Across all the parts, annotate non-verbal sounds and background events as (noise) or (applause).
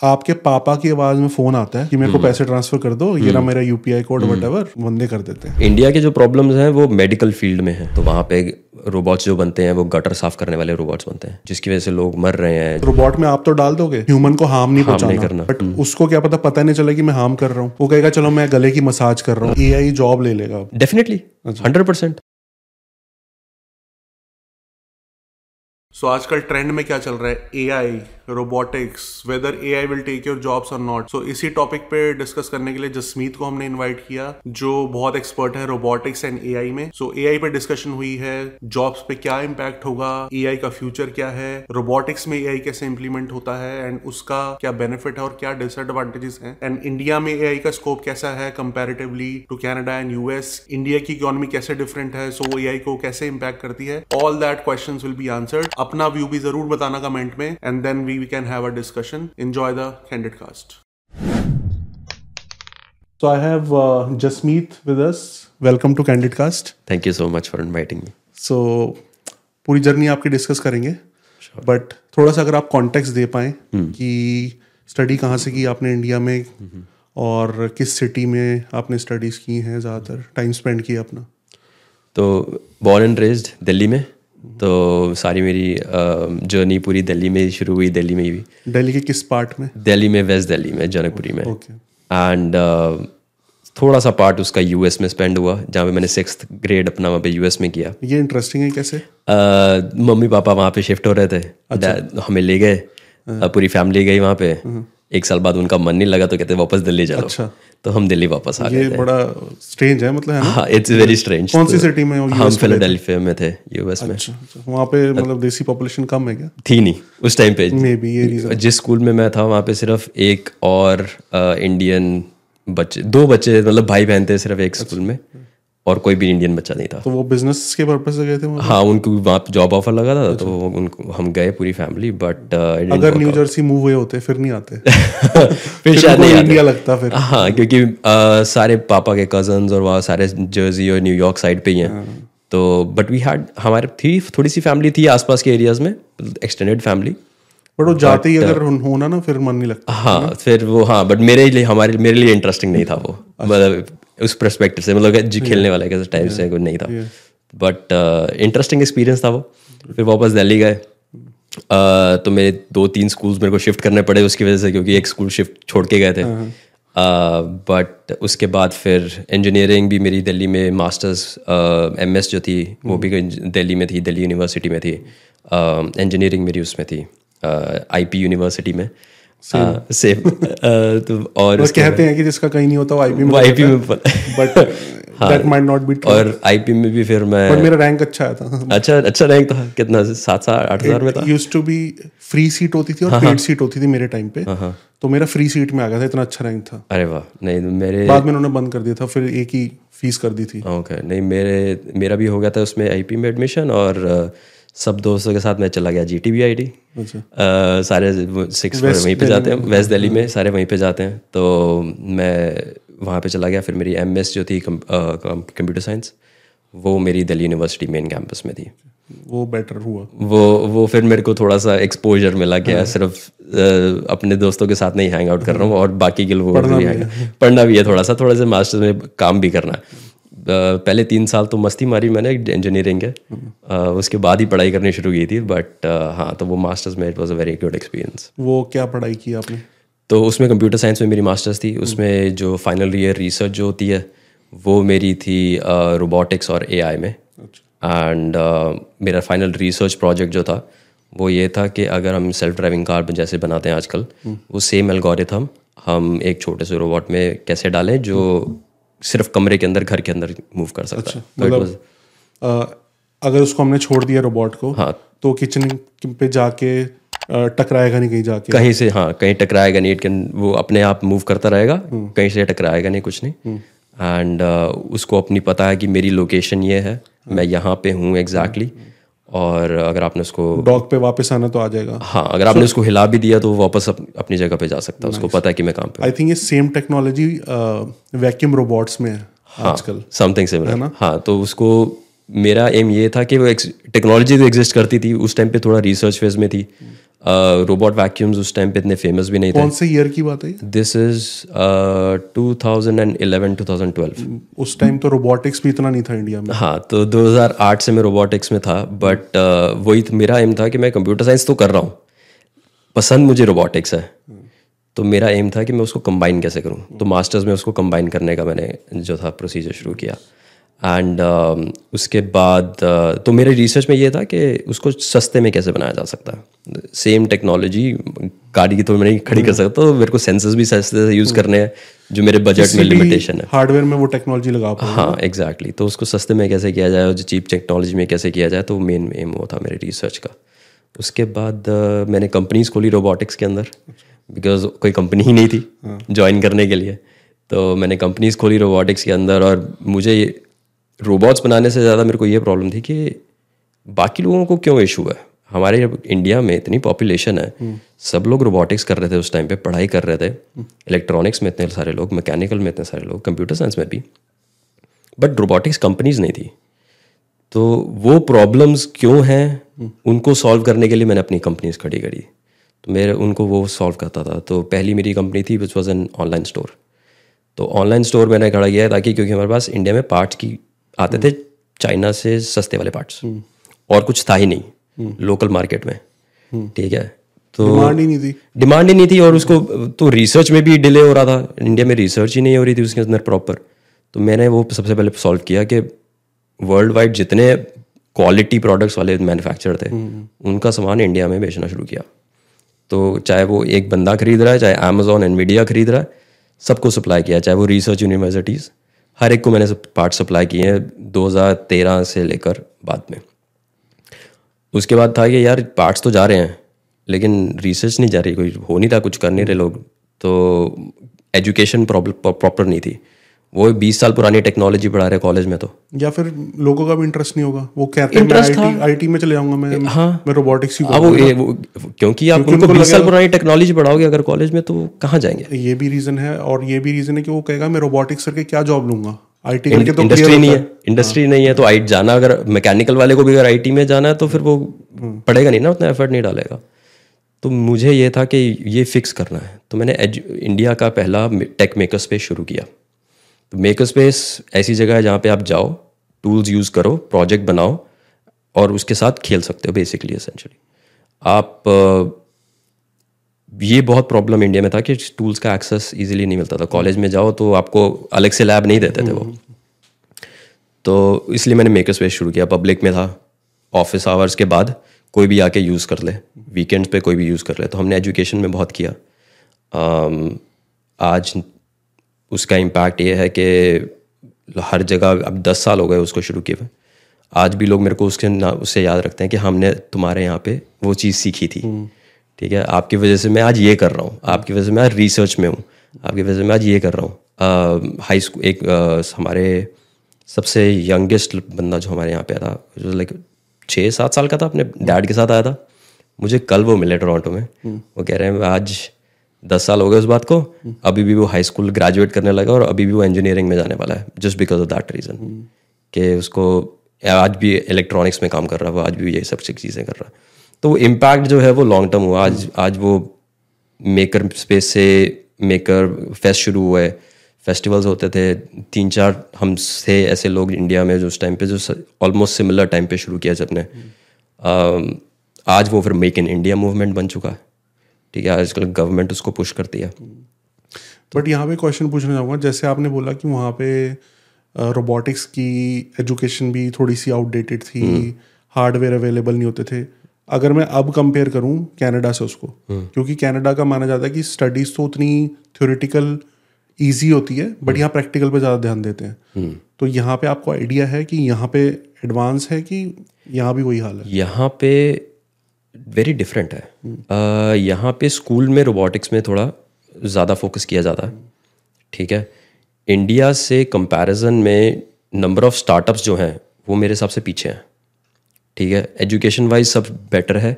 आपके पापा की आवाज़ में फ़ोन आता है कि मेरे को पैसे ट्रांसफ़र कर दो ये ना मेरा यूपीआई कोड वट बंदे कर देते हैं। इंडिया के जो प्रॉब्लम्स हैं वो मेडिकल फ़ील्ड में है। तो वहाँ पे रोबोट्स जो बनते हैं वो गटर साफ़ करने वाले रोबोट्स बनते हैं जिसकी वजह से लोग मर रहे हैं। रोबोट में आप तो डाल दोगे ह्यूमन को हार्म नहीं नहीं पहुंचाना। करना। बट उसको क्या पता पता नहीं चला कि मैं हार्म कर रहा हूँ। वो कहेगा चलो मैं गले की मसाज कर रहा हूँ। एआई जॉब ले लेगा डेफिनेटली हंड्रेड परसेंट सो आजकल ट्रेंड में क्या चल रहा है? AI robotics whether A I will take your jobs और नॉट सो इसी टॉपिक पे डिस्कस करने के लिए जसमीत को हमने इन्वाइट किया, जो बहुत एक्सपर्ट है रोबोटिक्स एंड ए आई में। सो ए आई पे डिस्कशन हुई है जॉब्स पे क्या इम्पैक्ट होगा ए आई का फ्यूचर क्या है रोबोटिक्स में ए आई कैसे इंप्लीमेंट होता है एंड उसका क्या बेनिफिट है और क्या डिसएडवांटेजेस हैं। एंड इंडिया में ए आई का स्कोप कैसा है comparatively to Canada and US India की इकोनॉमी कैसे डिफरेंट है? सो ए आई को कैसे इम्पैक्ट करती है? All that question will be answered अपना व्यू भी ज़रूर बताना कमेंट में and then we can have a discussion enjoy the Candid Cast So I have uh, Jasmeet with us. Welcome to Candid Cast. Thank you so much for inviting me So पूरी journey आपकी discuss करेंगे but sure. थोड़ा सा अगर आप context दे पाए hmm. कि study कहाँ से की आपने इंडिया में hmm. और किस सिटी में आपने स्टडीज़ की हैं ज़्यादातर टाइम स्पेंड किया अपना तो बॉर्न एंड रेज्ड दिल्ली में तो सारी मेरी जर्नी पूरी दिल्ली में ही शुरू हुई दिल्ली में ही हुई। दिल्ली के किस पार्ट में? दिल्ली में वेस्ट दिल्ली में जनकपुरी में। एंड थोड़ा सा पार्ट उसका यूएस में स्पेंड हुआ जहाँ पे मैंने सिक्स ग्रेड अपना वहाँ पे यूएस में किया। ये इंटरेस्टिंग है कैसे? मम्मी पापा वहाँ पे शिफ्ट हो रहे थे। Dad हमें ले गए पूरी फैमिली गई वहाँ पे। एक साल बाद उनका मन नहीं लगा तो कहते वापस दिल्ली चलो। अच्छा। तो हम दिल्ली वापस आ गए बड़ा स्ट्रेंज है मतलब हाँ इट्स वेरी स्ट्रेंज कौन सी सिटी में हम फिलाडेल्फिया में थे यूएस में। अच्छा अच्छा। वहाँ पे मतलब देसी पॉपुलेशन कम है क्या? थी नहीं उस टाइम पे मे बी ये रीजन जिस स्कूल में मैं था वहाँ पे सिर्फ़ एक और इंडियन बच्चे दो बच्चे मतलब भाई बहन थे सिर्फ़ एक स्कूल में। और कोई भी इंडियन बच्चा नहीं था। तो वो बिज़नेस के पर्पज से गए थे हाँ उनको वहाँ पे जॉब ऑफ़र लगा था तो उनको हम गए पूरी फैमिली बट अगर न्यू जर्सी मूव हुए होते फिर नहीं आते। (laughs) फिर शायद नहीं इंडिया लगता फिर। हाँ क्योंकि अ, सारे पापा के कज़न और वहाँ सारे जर्सी और न्यूयॉर्क साइड पे ही हैं। तो बट वी हैड हमारे थी थोड़ी सी फैमिली थी आसपास के एरियाज़ में एक्सटेंडेड फैमिली बट वो जाते ही अगर होना ना फिर मन नहीं लगता। हाँ फिर वो हाँ बट मेरे लिए हमारे मेरे लिए इंटरेस्टिंग नहीं था वो। मतलब उस परस्पेक्टिव से मतलब जी खेलने वाले के टाइम से कुछ नहीं था। बट इंटरेस्टिंग एक्सपीरियंस था वो। फिर वापस दिल्ली गए। Uh, तो मेरे दो तीन स्कूल्स मेरे को शिफ्ट करने पड़े उसकी वजह से क्योंकि एक स्कूल शिफ्ट छोड़ के गए थे। बट उसके बाद फिर इंजीनियरिंग भी मेरी दिल्ली में मास्टर्स एम एस जो थी वो भी दिल्ली में थी दिल्ली यूनिवर्सिटी में थी। इंजीनियरिंग मेरी उसमें थी। आई पी यूनिवर्सिटी में. सेम (laughs) तो और बस कहते हैं कि जिसका कहीं नहीं होता वो आईपी में आई पी में but that might not be और आई पी में भी फिर मैं बट मेरा रैंक अच्छा आया था। अच्छा अच्छा रैंक था। कितना? सात सात आठ हज़ार में था? Used to be free seat होती थी और पेड सीट होती थी मेरे टाइम पे। तो मेरा फ्री सीट में आ गया था इतना अच्छा रैंक था। अरे वाह नहीं मेरे बाद में उन्होंने बंद कर दिया था फिर एक ही फ़ीस कर दी थी। ओके नहीं मेरे मेरा भी हो गया था उसमें आईपी में एडमिशन और अ, सब दोस्तों के साथ मैं चला गया G T B I T सारे सिक्स वहीं पे जाते हैं। वेस्ट दिल्ली में सारे वहीं पे जाते हैं। तो मैं वहाँ पे चला गया। फिर मेरी एम जो थी कंप्यूटर साइंस वो मेरी दिल्ली यूनिवर्सिटी मेन कैंपस में थी। वो बेटर हुआ। वो वो फिर मेरे को थोड़ा सा एक्सपोजर मिला कि यार सिर्फ़ अपने दोस्तों के साथ नहीं हैंग आउट कर रहा हूँ और बाकी के लोगों भी hang- पढ़ना भी है थोड़ा सा। थोड़ा सा मास्टर्स में काम भी करना है। पहले तीन साल तो मस्ती मारी मैंने इंजीनियरिंग के उसके बाद ही पढ़ाई करनी शुरू की थी बट हाँ तो वो मास्टर्स में it was a very good experience वो क्या पढ़ाई की आपने? तो उसमें कंप्यूटर साइंस में मेरी मास्टर्स थी। उसमें जो फाइनल ईयर रिसर्च जो होती है वो मेरी थी रोबोटिक्स और एआई में। एंड मेरा फाइनल रिसर्च प्रोजेक्ट जो था वो ये था कि अगर हम सेल्फ ड्राइविंग कार जैसे बनाते हैं आजकल वो सेम एल्गोरिथम हम एक छोटे से रोबोट में कैसे डालें जो सिर्फ़ कमरे के अंदर घर के अंदर मूव कर सकता है। तो was- अ, अगर उसको हमने छोड़ दिया रोबोट को हाँ। तो किचन पे जाके टकराएगा नहीं कहीं जाके? कहीं से हाँ कहीं टकराएगा नहीं इट कैन वो अपने आप मूव करता रहेगा। कहीं से टकराएगा नहीं कुछ नहीं। एंड uh, उसको अपनी पता है कि मेरी लोकेशन ये है मैं यहाँ पे हूँ एग्जैक्टली और अगर आपने उसको डॉग पे वापस आना तो आ जाएगा। हाँ अगर so, आपने उसको हिला भी दिया तो वापस अप, अपनी जगह पे जा सकता है। nice. उसको पता है कि मैं काम पे आई थिंक ये सेम टेक्नोलॉजी वैक्यूम रोबोट्स में है आजकल। समथिंग सिमिलर हाँ तो उसको मेरा एम ये था कि वो टेक्नोलॉजी तो एग्जिस्ट करती थी उस टाइम पे थोड़ा रिसर्च फ़ेज़ में थी। रोबोट वैक्यूम्स उस टाइम पे इतने फ़ेमस भी नहीं थे। कौन से ईयर की बात है this is two thousand and eleven two thousand twelve उस टाइम तो रोबोटिक्स भी इतना नहीं था इंडिया में। हाँ तो 2008 से मैं रोबोटिक्स में था बट uh, वही तो मेरा एम था कि मैं कंप्यूटर साइंस तो कर रहा हूँ। पसंद मुझे रोबोटिक्स है। तो मेरा एम था कि मैं उसको कंबाइन कैसे करूँ। तो मास्टर्स में उसको कंबाइन करने का मैंने जो था प्रोसीजर शुरू किया। एंड uh, उसके बाद uh, तो मेरे रिसर्च में ये था कि उसको सस्ते में कैसे बनाया जा सकता है। सेम टेक्नोलॉजी गाड़ी की तो मैं नहीं खड़ी कर सकता तो मेरे को सेंसर्स भी सस्ते से यूज़ करने हैं जो मेरे बजट में लिमिटेशन है। हार्डवेयर में वो टेक्नोलॉजी लगा हाँ एग्जैक्टली exactly. तो उसको सस्ते में कैसे किया जाए और जो चीप टेक्नोलॉजी में कैसे किया जाए तो मेन एम वो था मेरे रिसर्च का। उसके बाद uh, मैंने कंपनीज़ खोली रोबोटिक्स के अंदर बिकॉज़ कोई कंपनी ही नहीं थी ज्वाइन करने के लिए। तो मैंने कंपनीज़ खोली रोबोटिक्स के अंदर और मुझे रोबोट्स बनाने से ज़्यादा मेरे को ये प्रॉब्लम थी कि बाकी लोगों को क्यों इशू है? हमारे इंडिया में इतनी पॉपुलेशन है सब लोग रोबोटिक्स कर रहे थे उस टाइम पे पढ़ाई कर रहे थे। इलेक्ट्रॉनिक्स में इतने सारे लोग मैकेनिकल में इतने सारे लोग कंप्यूटर साइंस में भी। बट रोबोटिक्स कंपनीज़ नहीं थी। तो वो प्रॉब्लम्स क्यों हैं उनको सॉल्व करने के लिए मैंने अपनी कंपनीज़ खड़ी करी। तो मेरे उनको वो सॉल्व करता था। तो पहली मेरी कंपनी थी which was an online store तो ऑनलाइन स्टोर मैंने खड़ा किया ताकि क्योंकि हमारे पास इंडिया में पार्ट्स की आते थे चाइना से सस्ते वाले पार्ट्स और कुछ था ही नहीं। लोकल मार्केट में। ठीक है? तो डिमांड ही नहीं थी। डिमांड ही नहीं थी और उसको तो रिसर्च में भी डिले हो रहा था। इंडिया में रिसर्च ही नहीं हो रही थी उसके अंदर प्रॉपर तो मैंने वो सबसे पहले सॉल्व किया कि वर्ल्ड वाइड जितने क्वालिटी प्रोडक्ट्स वाले मैन्युफैक्चर थे उनका सामान इंडिया में बेचना शुरू किया। तो चाहे वो एक बंदा खरीद रहा है चाहे अमेजोन एनवीडिया खरीद रहा है सबको सप्लाई किया चाहे वो रिसर्च यूनिवर्सिटीज़ हर एक को मैंने पार्ट सप्लाई किए हैं 2013 से लेकर बाद में। उसके बाद था कि यार पार्ट्स तो जा रहे हैं, लेकिन रिसर्च नहीं जा रही, कोई हो नहीं था कुछ कर नहीं रहे लोग तो एजुकेशन प्रॉपर नहीं थी। वो बीस साल पुरानी टेक्नोलॉजी पढ़ा रहे कॉलेज में तो। या फिर लोगों का भी इंटरेस्ट नहीं होगा। वो कहते हैं मैं आईटी में चले जाऊँगा मैं हाँ। मैं रोबोटिक्स ही अब वो, ये- वो क्योंकि आप उनको बीस साल पुरानी टेक्नोलॉजी पढ़ाओगे अगर कॉलेज में तो कहाँ जाएँगे? ये भी रीजन है और ये भी रीजन है कि वो कहेगा मैं रोबोटिक्स करके क्या जॉब लूँगा? आईटी करके तो इंडस्ट्री नहीं है। इंडस्ट्री नहीं है तो आई जाना अगर मैकेनिकल वाले को भी अगर आईटी में जाना है तो फिर वो पढ़ेगा नहीं ना उतना एफर्ट नहीं डालेगा। तो मुझे ये था कि ये फिक्स करना है। तो मैंने इंडिया का पहला टेक मेकर स्पेस शुरू किया। तो मेकर स्पेस ऐसी जगह है जहाँ पे आप जाओ टूल्स यूज़ करो प्रोजेक्ट बनाओ और उसके साथ खेल सकते हो बेसिकली एसेंशली आप ये बहुत प्रॉब्लम इंडिया में था कि टूल्स का एक्सेस इजीली नहीं मिलता था। कॉलेज में जाओ तो आपको अलग से लैब नहीं देते थे वो। तो इसलिए मैंने मेकर स्पेस शुरू किया। पब्लिक में था। ऑफ़िस आवर्स के बाद कोई भी आके यूज़ कर ले। वीकेंड्स पे कोई भी यूज़ कर ले। तो हमने एजुकेशन में बहुत किया। आज उसका इम्पैक्ट ये है कि हर जगह अब दस साल हो गए उसको शुरू किए हुए। आज भी लोग मेरे को उसके ना उससे याद रखते हैं कि हमने तुम्हारे यहाँ पे वो चीज़ सीखी थी। ठीक है? आपकी वजह से मैं आज ये कर रहा हूँ। आपकी वजह से मैं आज रिसर्च में हूँ। आपकी वजह से मैं आज ये कर रहा हूँ। हाई स्कूल एक अ, हमारे सबसे यंगेस्ट बंदा जो हमारे यहाँ पे आया था लाइक छः सात साल का था अपने डैड के साथ आया था। मुझे कल वो मिले टोरंटो में। वो कह रहे हैं आज दस साल हो गए उस बात को अभी भी वो हाई स्कूल ग्रेजुएट करने लगा और अभी भी वो इंजीनियरिंग में जाने वाला है just because of that reason कि उसको आज भी इलेक्ट्रॉनिक्स में काम कर रहा है वो आज भी ये सब चीज़ें कर रहा है। तो वो इम्पैक्ट जो है वो लॉन्ग टर्म हुआ। आज आज वो मेकर स्पेस से मेकर फेस्ट शुरू हुआ है। फेस्टिवल्स होते थे। तीन चार हम थे ऐसे लोग इंडिया में जो उस टाइम पे जो ऑलमोस्ट सिमिलर टाइम पे शुरू किया सबने अम, आज वो फिर मेक इन इंडिया मूवमेंट बन चुका है। ठीक है आजकल गवर्नमेंट उसको पुश करती है। बट यहाँ पे क्वेश्चन पूछना चाहूँगा जैसे आपने बोला कि वहाँ पे रोबोटिक्स की एजुकेशन भी थोड़ी सी आउटडेटेड थी हार्डवेयर अवेलेबल नहीं होते थे। अगर मैं अब कंपेयर करूँ कनाडा से उसको क्योंकि कनाडा का माना जाता है कि स्टडीज़ तो उतनी थ्योरेटिकल ईजी होती है बट यहाँ प्रैक्टिकल पे ज़्यादा ध्यान देते हैं। तो यहाँ पे आपको आइडिया है कि यहाँ पे एडवांस है कि यहाँ भी वही हाल है? यहाँ पे वेरी डिफरेंट है। अ, यहाँ पे स्कूल में रोबोटिक्स में थोड़ा ज़्यादा फोकस किया जाता है। ठीक है? इंडिया से कंपैरिजन में नंबर ऑफ़ स्टार्टअप्स जो हैं वो मेरे हिसाब से पीछे हैं। ठीक है? एजुकेशन वाइज सब बेटर है।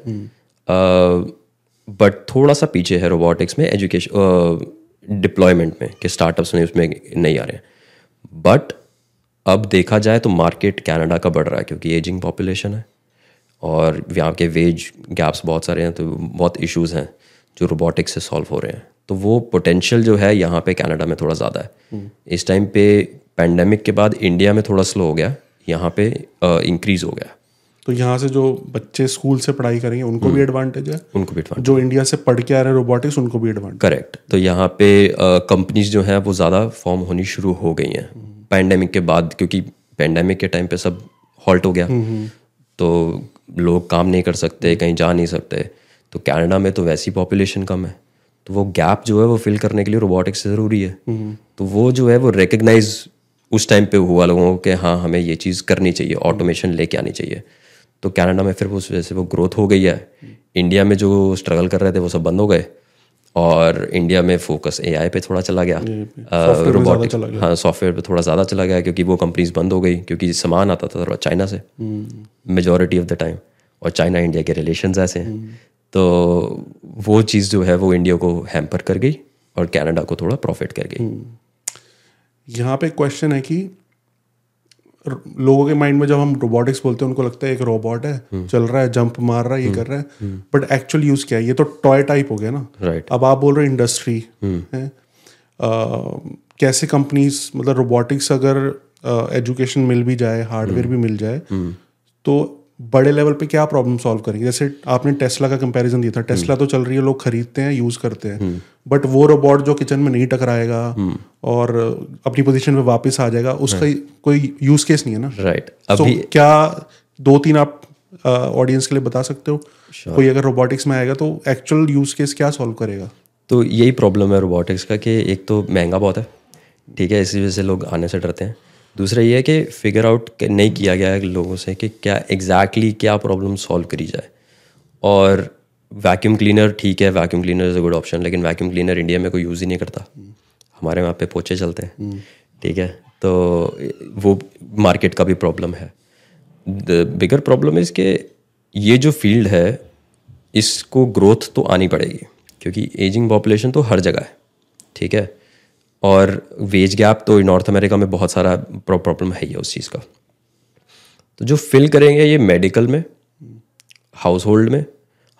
बट थोड़ा सा पीछे है रोबोटिक्स में एजुकेशन डिप्लॉयमेंट में कि स्टार्टअप्स में उसमें नहीं आ रहे हैं। बट अब देखा जाए तो मार्केट कनाडा का बढ़ रहा है क्योंकि एजिंग पॉपुलेशन है। और यहाँ के वेज गैप्स बहुत सारे हैं तो बहुत इश्यूज़ हैं जो रोबोटिक्स से सॉल्व हो रहे हैं। तो वो पोटेंशियल जो है यहाँ पे कनाडा में थोड़ा ज़्यादा है। इस टाइम पे पैंडेमिक के बाद इंडिया में थोड़ा स्लो हो गया यहाँ पे इंक्रीज हो गया। तो यहाँ से जो बच्चे स्कूल से पढ़ाई करेंगे उनको भी एडवांटेज है? उनको भी advantage- जो इंडिया से पढ़ के आ रहे हैं रोबोटिक्स उनको भी एडवांटेज करेक्ट तो यहाँ पे कंपनीज़ जो हैं वो ज़्यादा फॉर्म होनी शुरू हो गई हैं। पैंडेमिक के बाद क्योंकि पैंडेमिक के टाइम पे सब हॉल्ट हो गया। तो लोग काम नहीं कर सकते कहीं जा नहीं सकते। तो कनाडा में तो वैसी पॉपुलेशन कम है। तो वो गैप जो है वो फिल करने के लिए रोबोटिक्स ज़रूरी है। तो वो जो है वो रिकग्नाइज उस टाइम पे हुआ लोगों को कि हाँ हमें ये चीज़ करनी चाहिए ऑटोमेशन लेके आनी चाहिए। तो कनाडा में फिर उस वजह से वो ग्रोथ हो गई है। इंडिया में जो स्ट्रगल कर रहे थे वो सब बंद हो गए। और इंडिया में फोकस एआई पे थोड़ा चला गया। रोबोटिक हाँ सॉफ्टवेयर पे थोड़ा ज़्यादा चला गया क्योंकि वो कंपनीज़ बंद हो गई क्योंकि सामान आता था थोड़ा चाइना से। मेजोरिटी ऑफ़ द टाइम और चाइना इंडिया के रिलेशन ऐसे। हैं तो वो चीज़ जो है वो इंडिया को हैम्पर कर गई और कनाडा को थोड़ा प्रॉफिट कर गई। यहाँ पे क्वेश्चन है कि लोगों के माइंड में जब हम रोबोटिक्स बोलते हैं उनको लगता है एक रोबोट है चल रहा है जंप मार रहा है ये कर रहा है। बट एक्चुअल यूज़ क्या है? ये तो टॉय टाइप हो गया ना। राइट अब आप बोल रहे हो इंडस्ट्री है। आ, कैसे कंपनीज़ मतलब रोबोटिक्स अगर एजुकेशन मिल भी जाए हार्डवेयर भी मिल जाए तो बड़े लेवल पे क्या प्रॉब्लम सॉल्व करेंगे? जैसे आपने टेस्ला का कंपैरिजन दिया था। टेस्ला तो चल रही है लोग खरीदते हैं यूज़ करते हैं। बट वो रोबोट जो किचन में नहीं टकराएगा और अपनी पोजीशन पे वापस आ जाएगा उसका कोई यूज़ केस नहीं है ना। राइट तो अभी क्या दो तीन आप ऑडियंस के लिए बता सकते हो? कोई अगर रोबोटिक्स में आएगा तो एक्चुअल यूज़ केस क्या सॉल्व करेगा? तो यही प्रॉब्लम है रोबोटिक्स का कि एक तो महँगा बहुत है ठीक है इसी वजह से लोग आने से डरते हैं। दूसरा ये है कि फिगर आउट नहीं किया गया है लोगों से कि क्या एग्जैक्टली exactly क्या प्रॉब्लम सॉल्व करी जाए। और वैक्यूम क्लीनर ठीक है vacuum cleaner is a good option लेकिन वैक्यूम क्लीनर इंडिया में कोई यूज़ ही नहीं करता। हमारे वहाँ पे पोचे चलते हैं। ठीक है तो वो मार्केट का भी प्रॉब्लम है। द बिगर प्रॉब्लम इज़ कि ये जो फ़ील्ड है इसको ग्रोथ तो आनी पड़ेगी क्योंकि एजिंग पॉपुलेशन तो हर जगह है। ठीक है और वेज गैप तो नॉर्थ अमेरिका में बहुत सारा प्रॉब्लम है ही उस चीज़ का। तो जो फिल करेंगे ये मेडिकल में हाउस होल्ड में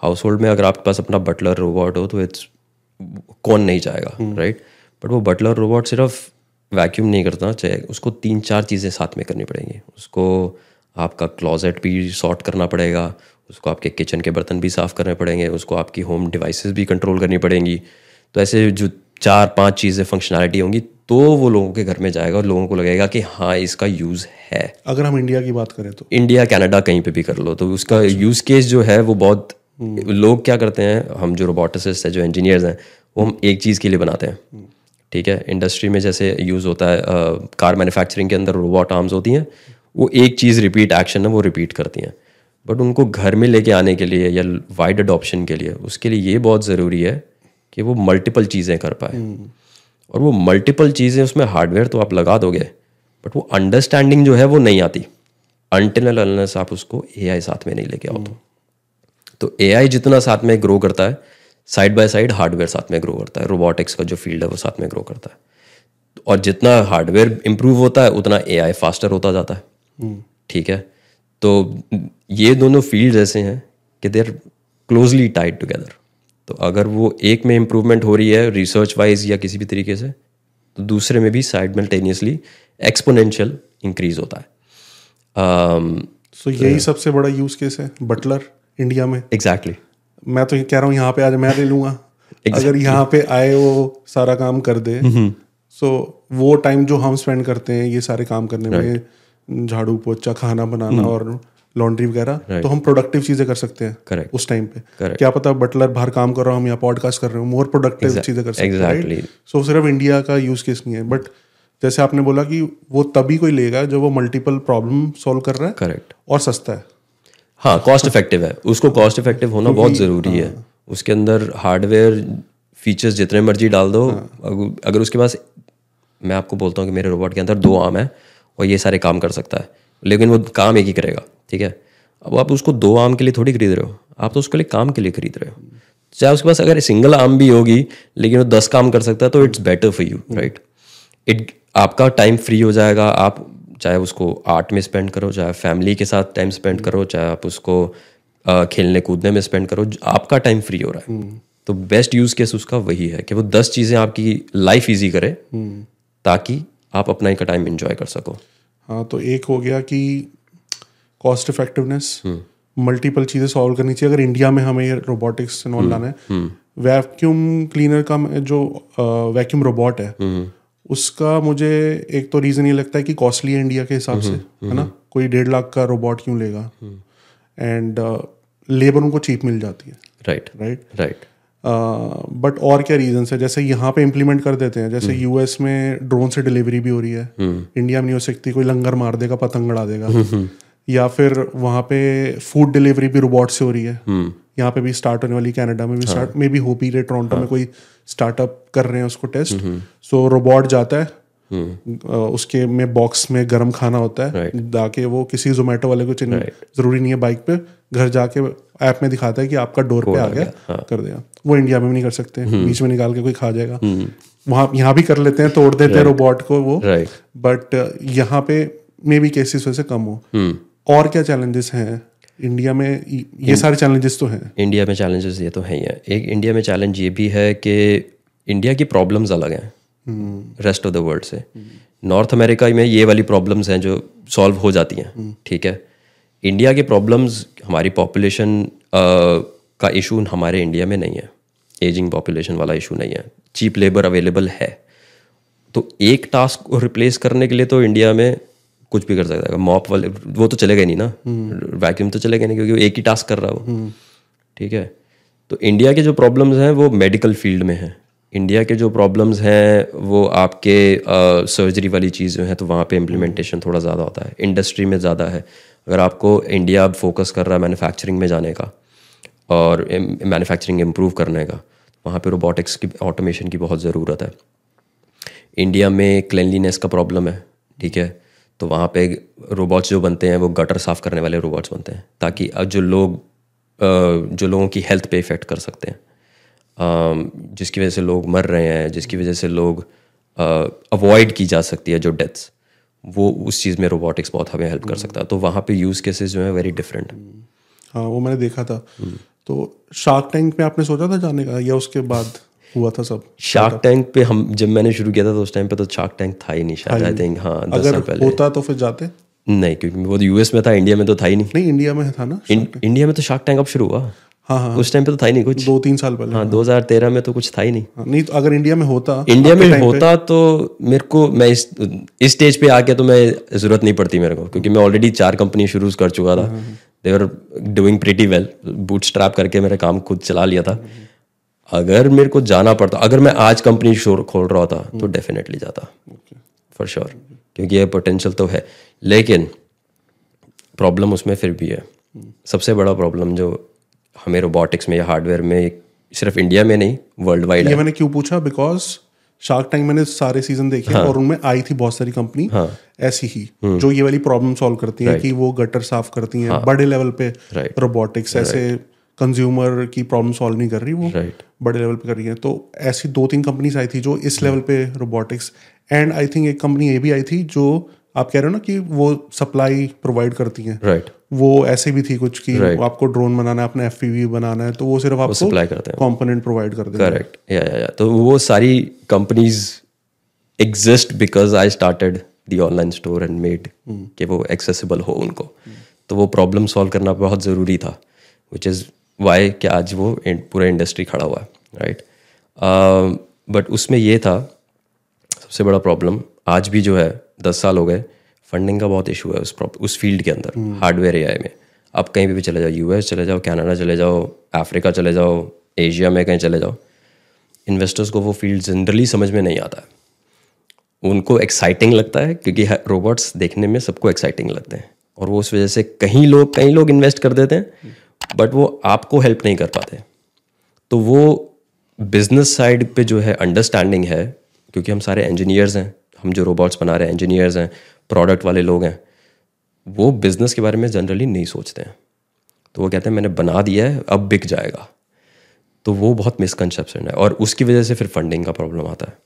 हाउस होल्ड में अगर आपके पास अपना बटलर रोबोट हो तो इट्स कौन नहीं चाहेगा राइट बट वो बटलर रोबोट सिर्फ़ वैक्यूम नहीं करता चाहे उसको तीन चार चीज़ें साथ में करनी पड़ेंगी। उसको आपका क्लॉजेट भी सॉर्ट करना पड़ेगा उसको आपके किचन के बर्तन भी साफ़ करने पड़ेंगे उसको आपकी होम डिवाइसेस भी कंट्रोल करनी पड़ेंगी। तो ऐसे जो चार पाँच चीज़ें फंक्शनैलिटी होंगी तो वो लोगों के घर में जाएगा और लोगों को लगेगा कि हाँ इसका यूज़ है। अगर हम इंडिया की बात करें तो। इंडिया कनाडा कहीं पे भी कर लो तो उसका यूज़ केस जो है वो बहुत लोग क्या करते हैं हम जो रोबोटिस्ट है जो इंजीनियर्स हैं वो हम एक चीज़ के लिए बनाते हैं। ठीक है? इंडस्ट्री में जैसे यूज़ होता है कार मैन्युफैक्चरिंग के अंदर रोबोट आर्म्स होती हैं वो एक चीज़ रिपीट एक्शन है वो रिपीट करती हैं। बट उनको घर में लेके आने के लिए या वाइड अडॉप्शन के लिए उसके लिए ये बहुत ज़रूरी है कि वो मल्टीपल चीज़ें कर पाए। और वो मल्टीपल चीज़ें उसमें हार्डवेयर तो आप लगा दोगे बट वो अंडरस्टैंडिंग जो है वो नहीं आती। अनटिल अनलेस आप उसको एआई साथ में नहीं लेके आओ तो। तो एआई जितना साथ में ग्रो करता है साइड बाय साइड हार्डवेयर साथ में ग्रो करता है। रोबोटिक्स का जो फ़ील्ड है वो साथ में ग्रो करता है। और जितना हार्डवेयर इंप्रूव होता है उतना एआई फास्टर होता जाता है। ठीक है? तो ये दोनों फ़ील्ड ऐसे हैं कि they are closely tied together तो अगर वो एक में इम्प्रूवमेंट हो रही है रिसर्च वाइज या किसी भी तरीके से तो दूसरे में भी साइड साइडमल्टेनियसली एक्सपोनेंशियल इंक्रीज होता है। um, सो यही सबसे बड़ा यूज़ केस है बटलर इंडिया में। Exactly exactly. मैं तो ये कह रहा हूँ यहाँ पे आज मैं ले लूँगा। अगर यहाँ पे आए वो सारा काम कर दे सो so, वो टाइम जो हम स्पेंड करते हैं ये सारे काम करने right. में झाड़ू पोछा खाना बनाना और लॉन्ड्री वगैरह तो हम प्रोडक्टिव चीज़ें कर सकते हैं Correct. उस टाइम पे। Correct. क्या पता बटलर बाहर काम कर रहा हूँ हम यहाँ पॉडकास्ट कर रहे हो मोर प्रोडक्टिव चीज़ें कर सकते हैं exactly. right? सो सिर्फ़ इंडिया का यूज़ केस नहीं है बट जैसे आपने बोला कि वो तभी कोई लेगा जब वो मल्टीपल प्रॉब्लम सॉल्व कर रहा है करेक्ट और सस्ता है। हाँ कॉस्ट इफ़ेक्टिव है। उसको कॉस्ट इफ़ेक्टिव होना बहुत ज़रूरी है। उसके अंदर हार्डवेयर फीचर्स जितने मर्ज़ी डाल दो अगर- अगर उसके पास मैं आपको बोलता हूँ कि मेरे रोबोट के अंदर दो आम है और ये सारे काम कर सकता है। लेकिन वो काम एक ही करेगा ठीक है? अब आप उसको दो आम के लिए थोड़ी खरीद रहे हो आप तो उसके लिए काम के लिए खरीद रहे हो। चाहे उसके पास अगर सिंगल आम भी होगी लेकिन वो दस काम कर सकता है तो it's better for you right it आपका टाइम फ्री हो जाएगा आप चाहे उसको आर्ट में स्पेंड करो चाहे फैमिली के साथ टाइम स्पेंड करो चाहे आप उसको खेलने कूदने में स्पेंड करो आपका टाइम फ्री हो रहा है। तो बेस्ट यूज़ केस उसका वही है कि वो दस चीज़ें आपकी लाइफ ईजी करे ताकि आप अपना एक टाइम इंजॉय कर सको। हाँ तो एक हो गया कि कॉस्ट इफेक्टिवनेस मल्टीपल चीज़ें सॉल्व करनी चाहिए। अगर इंडिया में हमें रोबोटिक्स इन्वॉल्व लाना है वैक्यूम क्लीनर का जो वैक्यूम रोबोट है उसका मुझे एक तो रीज़न ये लगता है कि कॉस्टली है इंडिया के हिसाब से है ना? कोई डेढ़ लाख का रोबोट क्यों लेगा? एंड लेबर उनको चीप मिल जाती है। राइट राइट राइट बट और क्या रीजन है? जैसे यहाँ पे इम्प्लीमेंट कर देते हैं। जैसे यूएस में ड्रोन से डिलीवरी भी हो रही है। इंडिया में नहीं हो सकती कोई लंगर मार देगा पतंग उड़ा देगा। या फिर वहाँ पे फ़ूड डिलीवरी भी रोबोट से हो रही है। यहाँ पे भी स्टार्ट होने वाली कनाडा में भी स्टार्ट मे भी हो भी रहे टोरंटो में कोई स्टार्टअप कर रहे हैं उसको टेस्ट सो रोबोट जाता है उसके में बॉक्स में गर्म खाना होता है जाके वो किसी जोमेटो वाले को चिन्ह ज़रूरी नहीं है बाइक पे घर जाके ऐप में दिखाता है कि आपका डोर पे आ गया कर दिया। वो इंडिया में भी नहीं कर सकते बीच में निकाल के कोई खा जाएगा। वहाँ यहाँ भी कर लेते हैं तोड़ देते हैं रोबोट को वो। बट यहाँ पे मे भी केसेस वैसे कम हो। और क्या चैलेंजेस हैं? इंडिया में ये- ये सारे चैलेंजेस तो हैं। इंडिया में चैलेंजेस ये तो हैं ही हैं। एक इंडिया में चैलेंज ये भी है कि इंडिया की प्रॉब्लम्स अलग हैं। रेस्ट ऑफ़ द वर्ल्ड से। नॉर्थ अमेरिका में ये वाली प्रॉब्लम्स हैं जो सॉल्व हो जाती हैं ठीक है? इंडिया की प्रॉब्लम्स हमारी पॉपुलेशन का इशू हमारे इंडिया में नहीं है। एजिंग पॉपुलेशन वाला इशू नहीं है। चीप लेबर अवेलेबल है। तो एक टास्क को रिप्लेस करने के लिए तो इंडिया में कुछ भी कर सकता है। मॉप वाले वो तो चलेगा ही नहीं ना। वैक्यूम तो चलेगा नहीं क्योंकि वो एक ही टास्क कर रहा है वो। ठीक है? तो इंडिया के जो प्रॉब्लम्स हैं वो मेडिकल फ़ील्ड में हैं। इंडिया के जो प्रॉब्लम्स हैं वो आपके सर्जरी वाली चीज़ जो है तो वहाँ पे इम्प्लीमेंटेशन थोड़ा ज़्यादा होता है। इंडस्ट्री में ज़्यादा है। अगर आपको इंडिया अब फोकस कर रहा है मैन्युफैक्चरिंग में जाने का और मैन्युफैक्चरिंग इम्प्रूव करने का वहाँ पे रोबोटिक्स की ऑटोमेशन की बहुत ज़रूरत है। इंडिया में क्लिनलीनेस का प्रॉब्लम है ठीक है? तो वहाँ पे रोबोट्स जो बनते हैं वो गटर साफ़ करने वाले रोबोट्स बनते हैं ताकि अब जो लोग जो लोगों की हेल्थ पे इफ़ेक्ट कर सकते हैं। जिसकी वजह से लोग मर रहे हैं जिसकी वजह से लोग अवॉइड की जा सकती है जो डेथ्स वो उस चीज़ में रोबोटिक्स बहुत हमें हेल्प कर सकता है। तो वहाँ पे यूज़ केसेस जो है वेरी डिफरेंट हाँ वो मैंने देखा था। तो शार्क टैंक में आपने सोचा था जाने का या उसके बाद हुआ था सब? शार्क टैंक पे हम जब मैंने शुरू किया था तो उस टाइम पे तो शार्क टैंक था ही नहीं शायद आई थिंक हाँ दस साल पहले। होता तो फिर जाते? नहीं क्योंकि वो यूएस में था इंडिया में तो था ही नहीं। नहीं इंडिया में था ना इंडिया में तो शार्क टैंक अब शुरू हुआ। हाँ हाँ। उस टाइम पे तो था ही नहीं कुछ। दो तीन साल पहले। हाँ 2013 में तो कुछ था ही नहीं। हाँ, नहीं तो अगर इंडिया में होता इंडिया में होता तो मेरे को मैं इस इस स्टेज पे आके तो मैं ज़रूरत नहीं पड़ती मेरे को क्योंकि मैं ऑलरेडी चार कंपनी शुरू कर चुका था। They are doing pretty well bootstrap करके मेरा काम खुद चला लिया था। अगर मेरे को जाना पड़ता अगर मैं आज कंपनी खोल रहा था तो डेफिनेटली जाता। फॉर श्योर क्योंकि ये पोटेंशियल तो है। लेकिन प्रॉब्लम उसमें फिर भी है। सबसे बड़ा प्रॉब्लम जो हमें रोबोटिक्स में या हार्डवेयर में सिर्फ़ इंडिया में नहीं वर्ल्ड वाइड ये है। मैंने क्यों पूछा? बिकॉज़ शार्क टैंक मैंने सारे सीज़न देखे हाँ. और उनमें आई थी बहुत सारी कंपनी ऐसी ही जो ये वाली प्रॉब्लम सॉल्व करती है कि वो गटर साफ़ करती हैं बड़े लेवल पे रोबोटिक्स ऐसे कंज्यूमर की प्रॉब्लम सॉल्व नहीं कर रही वो Right. बड़े लेवल पे कर रही है। तो ऐसी दो तीन कंपनीज़ आई थी जो इस लेवल पे रोबोटिक्स एंड आई थिंक एक कंपनी ये भी आई थी जो आप कह रहे हो ना कि वो सप्लाई प्रोवाइड करती हैं। Right right. वो ऐसे भी थी कुछ कि वो आपको ड्रोन बनाना है अपना एफ़ बनाना है तो वो सिर्फ़ आपको supply करते हैं। कंपोनेंट प्रोवाइड कर देंगे करेक्ट या या या तो वो सारी companies exist because I started the online store and made कि वो एक्सेसिबल हो उनको। hmm. तो वो प्रॉब्लम सॉल्व करना बहुत ज़रूरी था विच इज़ वाई कि आज वो पूरा इंडस्ट्री खड़ा हुआ है राइट बट उसमें ये था सबसे बड़ा प्रॉब्लम आज भी जो है दस साल हो गए फंडिंग का बहुत इशू है उस उस फ़ील्ड के अंदर हार्डवेयर एआई में। आप कहीं भी, भी चले जाओ यूएस चले जाओ कनाडा चले जाओ अफ्रीका चले जाओ एशिया में कहीं चले जाओ इन्वेस्टर्स को वो फ़ील्ड जनरली समझ में नहीं आता है। उनको एक्साइटिंग लगता है क्योंकि रोबोट्स देखने में सबको एक्साइटिंग लगते हैं। और वो उस वजह से कहीं लोग कई लोग इन्वेस्ट कर देते हैं बट वो आपको हेल्प नहीं कर पाते। तो वो बिज़नेस साइड पे जो है अंडरस्टैंडिंग है क्योंकि हम सारे इंजीनियर्स हैं, हम जो रोबोट्स बना रहे हैं इंजीनियर्स हैं प्रोडक्ट वाले लोग हैं, वो बिज़नेस के बारे में जनरली नहीं सोचते हैं। तो वो कहते हैं, मैंने बना दिया है, अब बिक जाएगा। तो वो बहुत मिसकनसेप्शन है और उसकी वजह से फिर फंडिंग का प्रॉब्लम आता है।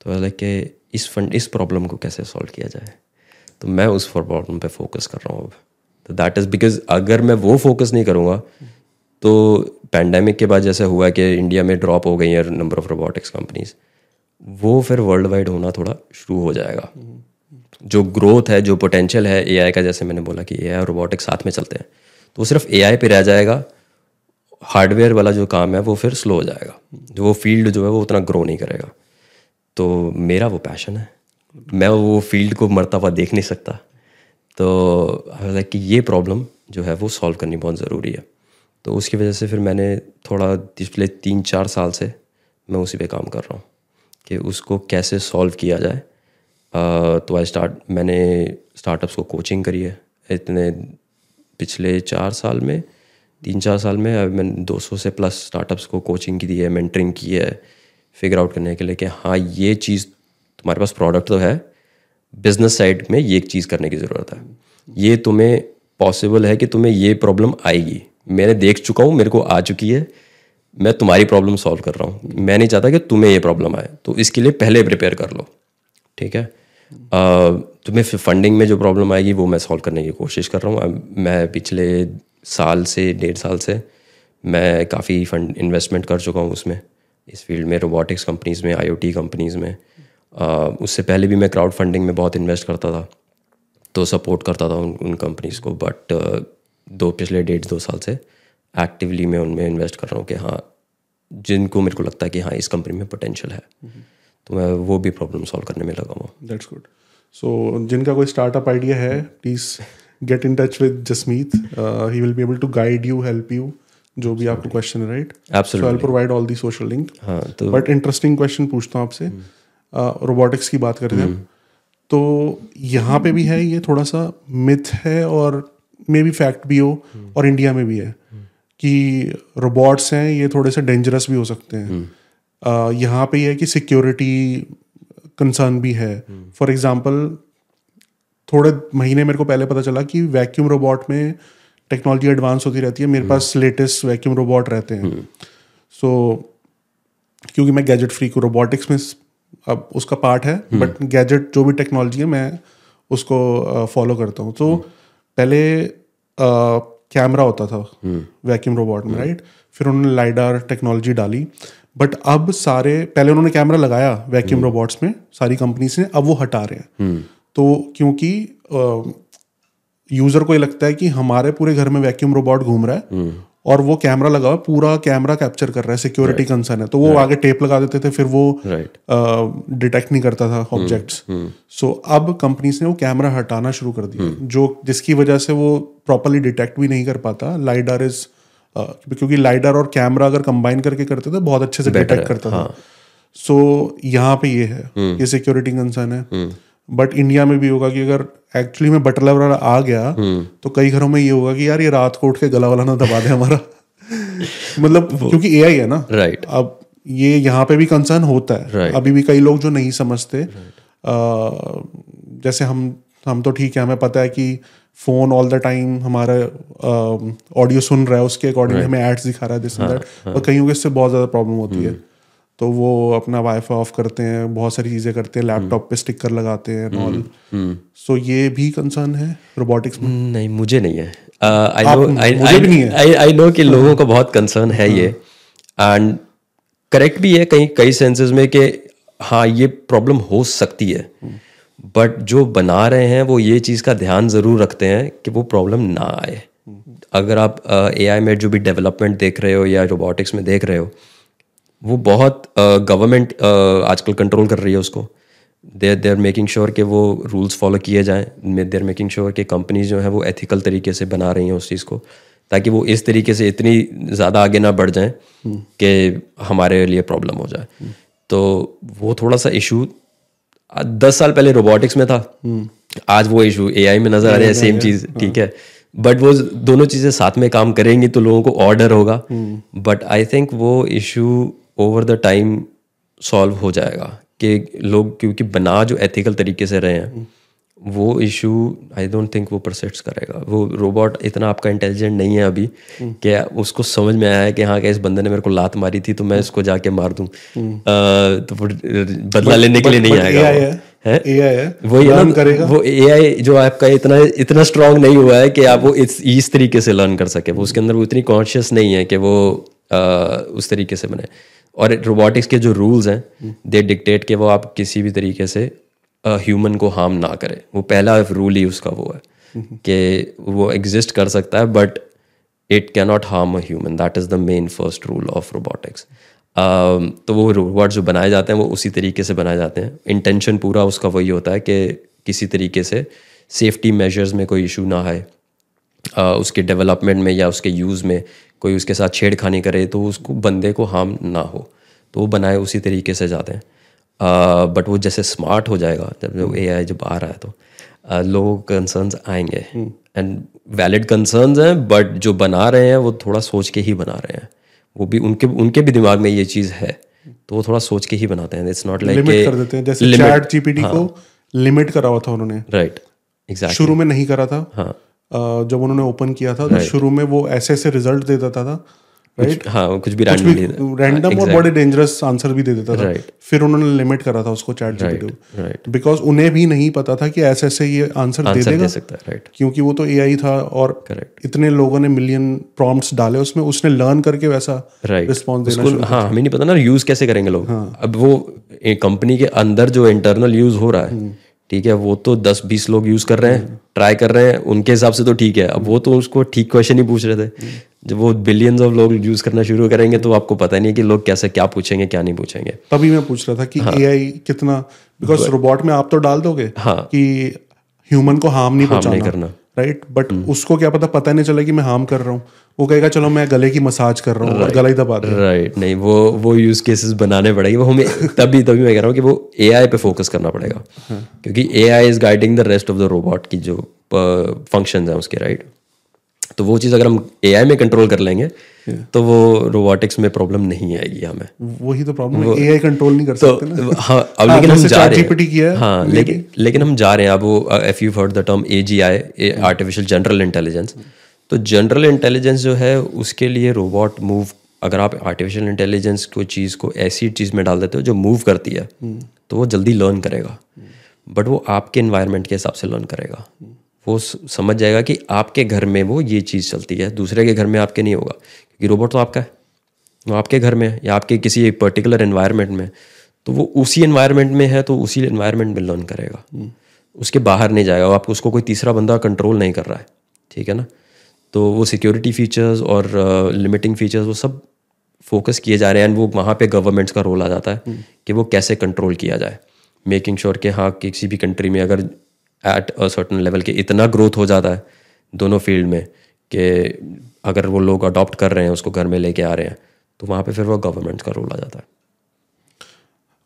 तो लाइक कि इस फंड इस प्रॉब्लम को कैसे सॉल्व किया जाए? तो मैं उस प्रॉब्लम पे फोकस कर रहा हूँ अब। तो दैट इज़ बिकॉज़ अगर मैं वो फोकस नहीं करूँगा तो पैंडमिक के बाद जैसे हुआ कि इंडिया में ड्रॉप हो गई है नंबर ऑफ़ रोबोटिक्स कंपनीज़ वो फिर वर्ल्ड वाइड होना थोड़ा शुरू हो जाएगा। जो ग्रोथ है, जो पोटेंशियल है एआई का, जैसे मैंने बोला कि ए और रोबोटिक्स साथ में चलते हैं तो सिर्फ़ एआई पे रह जाएगा हार्डवेयर वाला जो काम है वो फिर स्लो हो जाएगा। जो वो फ़ील्ड जो है वो उतना ग्रो नहीं करेगा। तो मेरा वो पैशन है। मैं वो फ़ील्ड को मरता हुआ देख नहीं सकता। तो लाइक कि ये प्रॉब्लम जो है वो सॉल्व करनी बहुत ज़रूरी है। तो उसकी वजह से फिर मैंने थोड़ा पिछले तीन चार साल से मैं उसी पे काम कर रहा हूँ। कि उसको कैसे सॉल्व किया जाए। तो आई स्टार्ट मैंने स्टार्टअप्स को कोचिंग करी है इतने पिछले चार साल में, तीन चार साल में। अब मैंने 200 से प्लस स्टार्टअप्स को कोचिंग की दी है मेंटरिंग की है फिगर आउट करने के लिए कि हाँ ये चीज़ तुम्हारे पास प्रोडक्ट तो है बिज़नेस साइड में ये एक चीज़ करने की ज़रूरत है। ये तुम्हें पॉसिबल है कि तुम्हें ये प्रॉब्लम आएगी। मैंने देख चुका हूँ, मेरे को आ चुकी है। मैं तुम्हारी प्रॉब्लम सॉल्व कर रहा हूँ। मैं नहीं चाहता कि तुम्हें ये प्रॉब्लम आए। तो इसके लिए पहले प्रिपेयर कर लो। ठीक है? तुम्हें फंडिंग में जो प्रॉब्लम आएगी, वो मैं सॉल्व करने की कोशिश कर रहा हूँ। मैं पिछले साल से, डेढ़ साल से मैं काफ़ी फंड इन्वेस्टमेंट कर चुका हूँ उसमें। इस फ़ील्ड में रोबोटिक्स कंपनीज़ में आईओटी कंपनीज़ में। उससे पहले भी मैं क्राउड फंडिंग में बहुत इन्वेस्ट करता था। तो सपोर्ट करता था उन उन कंपनीज़ को। बट दो, पिछले डेढ़, दो साल से एक्टिवली मैं उनमें इन्वेस्ट कर रहा हूँ कि हाँ जिनको मेरे को लगता है कि हाँ इस कंपनी में पोटेंशियल है तो मैं वो भी प्रॉब्लम सॉल्व करने में लगा हुआ दैट्स गुड सो जिनका कोई स्टार्टअप आइडिया है please get in touch with Jasmeet he will be able to guide you help you जो भी आपको क्वेश्चन है right I provide all the social link तो बट इंटरेस्टिंग क्वेश्चन पूछता हूँ आपसे। रोबोटिक्स की बात करते हैं तो यहाँ पे भी है ये थोड़ा सा मिथ है और मे बी फैक्ट भी हो और इंडिया में भी है। कि रोबोट्स हैं ये थोड़े से डेंजरस भी हो सकते हैं। uh, यहाँ पे ये है कि सिक्योरिटी कंसर्न भी है। फॉर एग्जांपल थोड़े महीने मेरे को पहले पता चला कि वैक्यूम रोबोट में टेक्नोलॉजी एडवांस होती रहती है। मेरे पास लेटेस्ट वैक्यूम रोबोट रहते हैं। सो so, क्योंकि मैं गैजेट फ्री को रोबोटिक्स में अब उसका पार्ट है। बट गैजेट जो भी टेक्नोलॉजी है मैं उसको फॉलो करता हूँ। तो पहले कैमरा होता था वैक्यूम रोबोट में राइट फिर उन्होंने लाइडार टेक्नोलॉजी डाली। बट अब सारे पहले उन्होंने कैमरा लगाया वैक्यूम रोबोट्स में सारी कंपनीज़ ने अब वो हटा रहे हैं। तो क्योंकि यूज़र को ये लगता है कि हमारे पूरे घर में वैक्यूम रोबोट घूम रहा है और वो कैमरा लगा हुआ पूरा कैमरा कैप्चर कर रहा है सिक्योरिटी कंसर्न है। तो वो आगे टेप लगा देते थे फिर वो डिटेक्ट नहीं करता था ऑब्जेक्ट्स सो अब कंपनीज़ ने वो कैमरा हटाना शुरू कर दिया। जो जिसकी वजह से वो प्रॉपरली डिटेक्ट भी नहीं कर पाता। लाइडर इज़ क्योंकि लाइडर और कैमरा अगर कंबाइन करके करते थे बहुत अच्छे से डिटेक्ट करता था। सो यहाँ पे ये है। ये सिक्योरिटी कंसर्न है। बट इंडिया में भी होगा कि अगर एक्चुअली में बटल वाला आ गया हम्म। तो कई घरों में ये होगा कि यार ये रात को उठ के गला वाला ना दबा दे हमारा (laughs) मतलब क्योंकि एआई है ना राइट अब ये यहाँ पे भी कंसर्न होता है right. अभी भी कई लोग जो नहीं समझते आ, जैसे हम हम तो ठीक है हमें पता है कि फ़ोन ऑल द टाइम हमारा ऑडियो सुन रहा है उसके अकॉर्डिंग right. हमें एड्स दिखा रहा है दिस एंड दैट और कईयों के इससे बहुत ज़्यादा प्रॉब्लम होती है हम्म। तो वो अपना वाईफाई ऑफ़ करते हैं बहुत सारी चीज़ें करते हैं लैपटॉप पे स्टिकर लगाते हैं ऑल सो हम्म, so, ये भी कंसर्न है रोबोटिक्स में? नहीं मुझे नहीं है। आई नो कि लोगों को बहुत कंसर्न है ये। एंड करेक्ट भी है कहीं कई सेंसेस में कि हाँ ये प्रॉब्लम हो सकती है। बट जो बना रहे हैं वो ये चीज़ का ध्यान ज़रूर रखते हैं कि वो प्रॉब्लम ना आए। अगर आप ए आई में जो भी डेवलपमेंट देख रहे हो या रोबोटिक्स में देख रहे हो वो बहुत गवर्नमेंट uh, आजकल कंट्रोल कर रही है उसको। They are they are making sure कि वो रूल्स फॉलो किए जाएँ। दे आर मेकिंग श्योर कि कंपनीज़ जो हैं वो एथिकल तरीके से बना रही हैं उस चीज़ को ताकि वो इस तरीके से इतनी ज़्यादा आगे ना बढ़ जाएँ कि हमारे लिए प्रॉब्लम हो जाए। तो वो थोड़ा सा इशू दस साल पहले रोबोटिक्स में था। आज वो इशू एआई में नज़र आ रहा है सेम चीज़ ठीक है। बट वो दोनों चीज़ें साथ में काम करेंगी तो लोगों को ऑर्डर होगा। बट आई थिंक वो issue over the time solve हो जाएगा कि लोग क्योंकि बना जो एथिकल तरीके से रहे हैं वो इशू आई डोंट थिंक वो परसिस्ट करेगा। वो रोबोट इतना आपका इंटेलिजेंट नहीं है अभी कि उसको समझ में आया है कि हाँ क्या इस बंदे ने मेरे को लात मारी थी तो मैं इसको जाके मार दूँ। तो बदला लेने के लिए नहीं आएगा है। है? वही है learn ना करेगा। वो एआई जो आपका इतना इतना स्ट्रांग नहीं हुआ है कि आप वो इस इस तरीके से लर्न कर सके। वो उसके अंदर वो इतनी कॉन्शियस नहीं है कि वो उस तरीके से बने। और रोबोटिक्स के जो रूल्स हैं दे डिक्टेट के वो आप किसी भी तरीके से ह्यूमन को हार्म ना करें। वो पहला रूल ही उसका वो है कि वो एग्जिस्ट कर सकता है but it cannot harm a human that is the main first rule of robotics तो वो रोबोट जो बनाए जाते हैं, वो उसी तरीके से बनाए जाते हैं। इंटेंशन पूरा उसका वही होता है कि किसी तरीके से सेफ्टी मेजर्स में कोई इशू ना आए। उसके डेवलपमेंट में या उसके यूज़ में कोई उसके साथ छेड़खानी करे तो उसको बंदे को हार्म ना हो। तो वो बनाए उसी तरीके से जाते हैं। बट वो जैसे स्मार्ट हो जाएगा जब जो ए आई जब आ रहा है तो। लोगों को कंसर्न्स आएँगे। एंड वैलिड कंसर्नस हैं बट जो बना रहे हैं वो थोड़ा सोच के ही बना रहे हैं। वो भी उनके उनके भी दिमाग में ये चीज़ है तो वो थोड़ा सोच के ही बनाते हैं। इट्स नॉट लाइक लिमिट कर देते हैं। जैसे चैट जीपीटी को लिमिट करा हुआ था उन्होंने। राइट एग्जैक्ट शुरू में नहीं करा था। हाँ। जब उन्होंने ओपन किया था तो शुरू में वो ऐसे ऐसे रिज़ल्ट दे देता था राइट हाँ कुछ भी रैंडम और बड़े डेंजरस आंसर भी दे देता था. फिर उन्होंने लिमिट करा था उसको चैट जीपीटी बिकॉज़ उन्हें भी नहीं पता था कि ऐसे ऐसे ये आंसर दे देगा सकता है क्योंकि वो तो एआई था और इतने लोगों ने मिलियन प्रॉम्प्ट्स डाले उसमें उसने लर्न करके वैसा रिस्पॉन्स देना हाँ हमें नहीं पता ना यूज़ कैसे करेंगे लोग। अब वो कंपनी के अंदर जो इंटरनल यूज़ हो रहा है ठीक है वो तो दस बीस लोग यूज़ कर रहे हैं ट्राई कर रहे हैं उनके हिसाब से तो ठीक है। अब वो तो उसको ठीक क्वेश्चन ही पूछ रहे थे। जब वो बिलियंस ऑफ़ लोग यूज़ करना शुरू करेंगे तो आपको पता नहीं है कि लोग कैसे क्या पूछेंगे क्या नहीं पूछेंगे। तभी मैं पूछ रहा था कि एआई कितना बिकॉज़ रोबोट में आप तो डाल दोगे हाँ। कि ह्यूमन को हार्म नहीं नहीं पहुंचाना। करना। राइट बट उसको क्या पता पता नहीं चला कि मैं हार्म कर रहा हूँ। वो कहेगा चलो मैं गले की मसाज कर रहा हूँ right. गला ही दबा दे। राइट नहीं वो वो यूज़ केसेस बनाने पड़ेंगे। वो हमें (laughs) तभी तभी मैं कह रहा हूँ कि वो एआई पे फोकस करना पड़ेगा। क्योंकि AI is guiding the rest of the robot की जो फ़ंक्शन है उसके राइट तो वो चीज़ अगर हम एआई में कंट्रोल कर लेंगे तो वो रोबोटिक्स में प्रॉब्लम नहीं आएगी हमें। वही तो प्रॉब्लम है एआई कंट्रोल नहीं कर तो सकते ना। हाँ अब लेकिन हम जा रहे हैं। हाँ लेकिन लेकिन हम जा रहे हैं। अब वो if you heard the term A G I artificial general intelligence तो जनरल इंटेलिजेंस जो है उसके लिए रोबोट मूव अगर आप आर्टिफिशियल इंटेलिजेंस को चीज़ को ऐसी चीज़ में डाल देते हो जो मूव करती है तो वो जल्दी लर्न करेगा। बट वो आपके इन्वायरमेंट के हिसाब से लर्न करेगा। वो समझ जाएगा कि आपके घर में वो ये चीज़ चलती है। दूसरे के घर में आपके नहीं होगा क्योंकि रोबोट तो आपका है। वो आपके घर में है या आपके किसी एक पर्टिकुलर एनवायरनमेंट में तो वो उसी एनवायरनमेंट में है तो उसी एनवायरनमेंट में लर्न करेगा। उसके बाहर नहीं जाएगा आप उसको कोई तीसरा बंदा कंट्रोल नहीं कर रहा है ठीक है ना? तो वो सिक्योरिटी फीचर्स और लिमिटिंग uh, फीचर्स वो सब फोकस किए जा रहे हैं। And वो वहाँ पे गवर्नमेंट्स का रोल आ जाता है कि वो कैसे कंट्रोल किया जाए। मेकिंग श्योर कि हाँ किसी भी कंट्री में अगर एट अ सर्टन लेवल के इतना ग्रोथ हो जाता है दोनों फ़ील्ड में कि अगर वो लोग अडॉप्ट कर रहे हैं उसको घर में लेके आ रहे हैं तो वहाँ पे फिर वो गवर्नमेंट का रोल आ जाता है।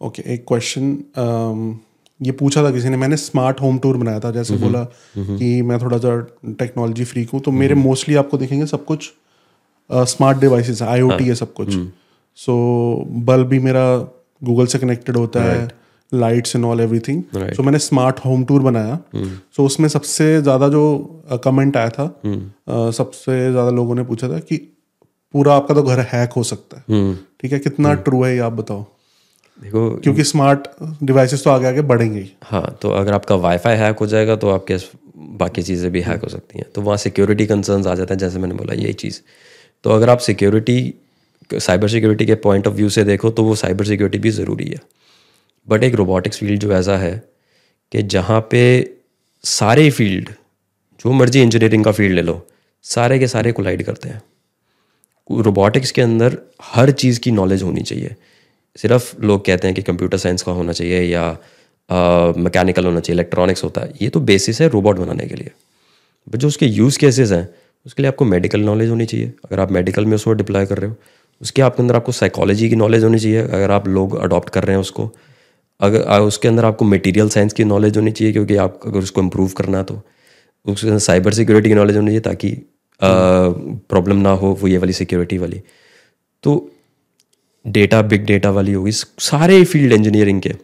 ओके okay, एक क्वेश्चन ये पूछा था किसी ने मैंने स्मार्ट होम टूर बनाया था जैसे बोला कि मैं थोड़ा सा टेक्नोलॉजी फ्रीक हूँ तो मेरे मोस्टली आपको देखेंगे सब कुछ स्मार्ट डिवाइसेस है। आईओटी है सब कुछ। सो बल्ब भी मेरा गूगल से कनेक्टेड होता है। Lights and all everything so मैंने स्मार्ट होम टूर बनाया। सो hmm. so, उसमें सबसे ज़्यादा जो कमेंट आया था अ, सबसे ज़्यादा लोगों ने पूछा था कि पूरा आपका तो घर हैक हो सकता है। ठीक है? कितना ट्रू है ये आप बताओ। देखो क्योंकि स्मार्ट डिवाइसेस तो आगे आगे बढ़ेंगे ही। हाँ तो अगर आपका वाईफाई हैक हो जाएगा तो आपके बाकी चीज़ें भी हैक हो सकती हैं। तो वहाँ सिक्योरिटी कंसर्न्स आ जाते हैं जैसे मैंने बोला यही चीज़। तो अगर आप सिक्योरिटी साइबर सिक्योरिटी के पॉइंट ऑफ़ व्यू से देखो तो वो साइबर सिक्योरिटी भी ज़रूरी है। बट एक रोबोटिक्स फ़ील्ड जो ऐसा है कि जहाँ पे सारे फ़ील्ड जो मर्ज़ी इंजीनियरिंग का फ़ील्ड ले लो सारे के सारे कोलाइड करते हैं। रोबोटिक्स के अंदर हर चीज़ की नॉलेज होनी चाहिए। सिर्फ़ लोग कहते हैं कि कंप्यूटर साइंस का होना चाहिए या मैकेनिकल uh, होना चाहिए इलेक्ट्रॉनिक्स होता है। ये तो बेसिस है रोबोट बनाने के लिए। बट जो उसके यूज़ केसेस हैं उसके लिए आपको मेडिकल नॉलेज होनी चाहिए। अगर आप मेडिकल में उसको डिप्लॉय कर रहे हो उसके आपके अंदर आपको साइकोलॉजी की नॉलेज होनी चाहिए। अगर आप लोग अडॉप्ट कर रहे हैं उसको अगर उसके अंदर आपको मटेरियल साइंस की नॉलेज होनी चाहिए, क्योंकि आप, अगर उसको इम्प्रूव करना तो उसके अंदर साइबर सिक्योरिटी की नॉलेज होनी चाहिए ताकि प्रॉब्लम ना हो वो ये वाली सिक्योरिटी वाली। तो डेटा बिग डेटा वाली होगी सारे फ़ील्ड इंजीनियरिंग के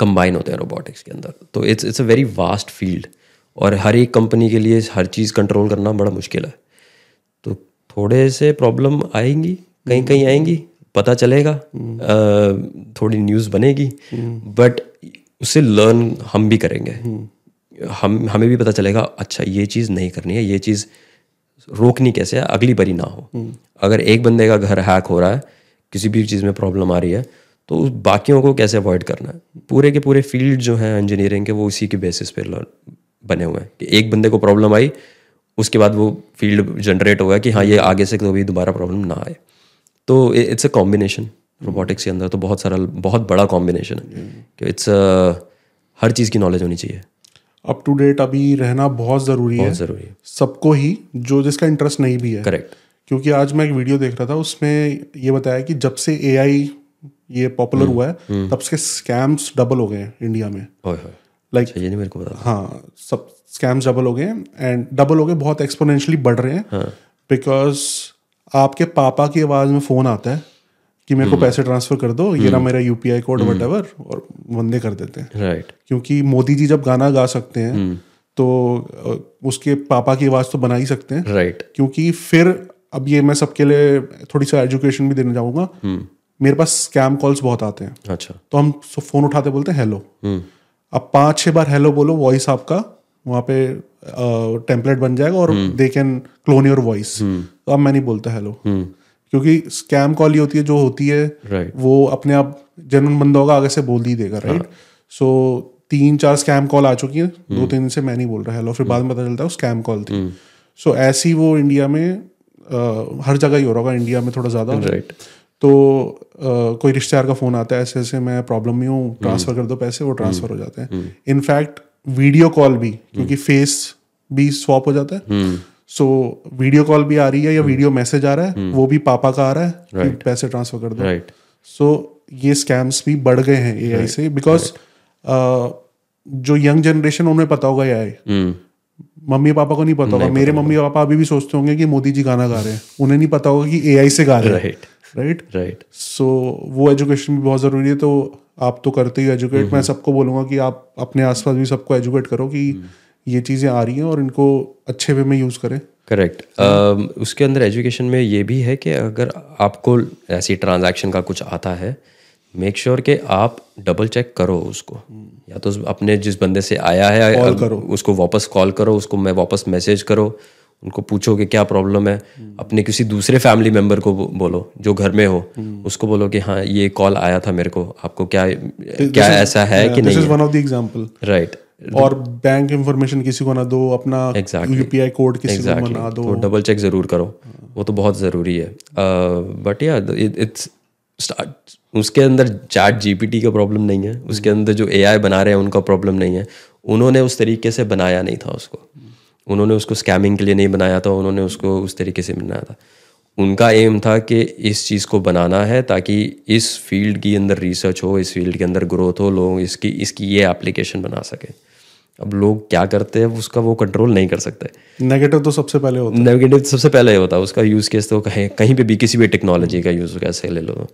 कंबाइन होते हैं रोबोटिक्स के अंदर। तो it's it's a very vast field और हर एक कंपनी के लिए हर चीज़ कंट्रोल करना बड़ा मुश्किल है। तो थोड़े से प्रॉब्लम आएँगी कहीं कहीं आएँगी पता चलेगा थोड़ी न्यूज़ बनेगी बट उससे लर्न हम भी करेंगे। हम हमें भी पता चलेगा अच्छा ये चीज़ नहीं करनी है ये चीज़ रोकनी कैसे है अगली बारी ना हो। अगर एक बंदे का घर हैक हो रहा है किसी भी चीज़ में प्रॉब्लम आ रही है तो बाकियों को कैसे अवॉइड करना है? पूरे के पूरे फ़ील्ड जो हैं इंजीनियरिंग के वो उसी के बेसिस पे बने हुए हैं कि एक बंदे को प्रॉब्लम आई उसके बाद वो फ़ील्ड जनरेट हो गया कि हाँ ये आगे से कभी दोबारा प्रॉब्लम ना आए। तो इट्स अ कॉम्बिनेशन रोबोटिक्स के अंदर तो बहुत सारा बहुत बड़ा कॉम्बिनेशन है। कि इट्स हर चीज़ की नॉलेज होनी चाहिए। अप टू डेट अभी रहना बहुत ज़रूरी है। ज़रूरी है। सबको ही जो जिसका इंटरेस्ट नहीं भी है। करेक्ट क्योंकि आज मैं एक वीडियो देख रहा था उसमें ये बताया कि जब से एआई ये पॉपुलर हुआ है तब से स्कैम्स डबल हो गए हैं इंडिया में। लाइक अच्छा ये नहीं मेरे को पता हाँ सब स्कैम्स डबल हो गए हैं एंड डबल हो गए बहुत एक्सपोनेंशियली बढ़ रहे हैं। बिकॉज़ आपके पापा की आवाज़ में फ़ोन आता है कि मेरे को पैसे ट्रांसफ़र कर दो ये ना मेरा यूपीआई कोड वट एवर और बंदे कर देते हैं। राइट क्योंकि मोदी जी जब गाना गा सकते हैं तो उसके पापा की आवाज़ तो बना ही सकते हैं। राइट क्योंकि फिर अब ये मैं सबके लिए थोड़ी सा एजुकेशन भी देना चाहूँगा। मेरे पास स्कैम कॉल्स बहुत आते हैं। अच्छा। तो हम फ़ोन उठाते बोलते हैं हेलो अब पाँच छह बार हेलो बोलो वॉइस आपका वहाँ पे टेम्पलेट बन जाएगा और they can clone your voice तो अब मैं नहीं बोलता हेलो क्योंकि स्कैम कॉल ही होती है जो होती है Right. वो अपने आप जनरल बंदा होगा आगे से बोल ही देगा राइट सो तीन चार स्कैम कॉल आ चुकी हैं दो तीन से मैं नहीं बोल रहा हेलो फिर बाद में पता चलता है स्कैम कॉल थी। सो ऐसी वो इंडिया में अ, हर जगह ही हो रहा होगा इंडिया में थोड़ा ज़्यादा। राइट तो अ, कोई रिश्तेदार का फ़ोन आता है ऐसे ऐसे मैं प्रॉब्लम में हूँ ट्रांसफ़र कर दो पैसे वो ट्रांसफ़र हो जाते हैं। इनफैक्ट वीडियो कॉल भी क्योंकि फेस भी स्वैप हो जाता है। सो वीडियो कॉल भी आ रही है या वीडियो मैसेज आ रहा है वो भी पापा का आ रहा है कि पैसे ट्रांसफ़र कर दो। राइट सो ये स्कैम्स भी बढ़ गए हैं एआई से बिकॉज़ जो यंग जनरेशन उन्हें पता होगा एआई मम्मी पापा को नहीं पता होगा। मेरे मम्मी पापा अभी भी सोचते होंगे कि मोदी जी गाना गा रहे हैं। उन्हें नहीं पता होगा कि एआई से गा रहे हैं। राइट राइट राइट सो वो एजुकेशन भी बहुत ज़रूरी है तो आप तो करते ही एजुकेट मैं सबको बोलूँगा कि आप अपने आसपास भी सबको एजुकेट करो कि ये चीज़ें आ रही हैं और इनको अच्छे वे में यूज़ करें। करेक्ट uh, उसके अंदर एजुकेशन में ये भी है कि अगर आपको ऐसी ट्रांजैक्शन का कुछ आता है मेक श्योर sure कि आप डबल चेक करो उसको। या तो अपने जिस बंदे से आया है Call करो। उसको वापस कॉल करो उसको मैं वापस मैसेज करो उनको पूछो कि क्या प्रॉब्लम है। अपने किसी दूसरे फैमिली मेंबर को बोलो जो घर में हो उसको बोलो कि हाँ ये कॉल आया था मेरे को आपको क्या क्या ऐसा है कि नहीं is one of the example right और बैंक इंफॉर्मेशन किसी को ना दो अपना. यूपीआई कोड किसी को बना दो। तो डबल चेक ज़रूर करो। वो तो बहुत ज़रूरी है। बट या इट्स स्टार्ट उसके अंदर चैट जीपीटी का प्रॉब्लम नहीं है। उसके अंदर जो एआई बना रहे हैं उनका प्रॉब्लम नहीं है। उन्होंने उस तरीके से बनाया नहीं था उसको। उन्होंने उसको स्कैमिंग के लिए नहीं बनाया था। उन्होंने उसको उस तरीके से बनाया था। उनका एम था कि इस चीज़ को बनाना है ताकि इस फ़ील्ड के अंदर रिसर्च हो इस फ़ील्ड के अंदर ग्रोथ हो लोग इसकी इसकी ये एप्लीकेशन बना सके। अब लोग क्या करते हैं उसका वो कंट्रोल नहीं कर सकते। नेगेटिव तो सबसे पहले होता है। नेगेटिव सबसे पहले होता है। उसका यूज़ केस तो कहीं कहीं पे भी किसी भी टेक्नोलॉजी का यूज़ कैसे ले लो।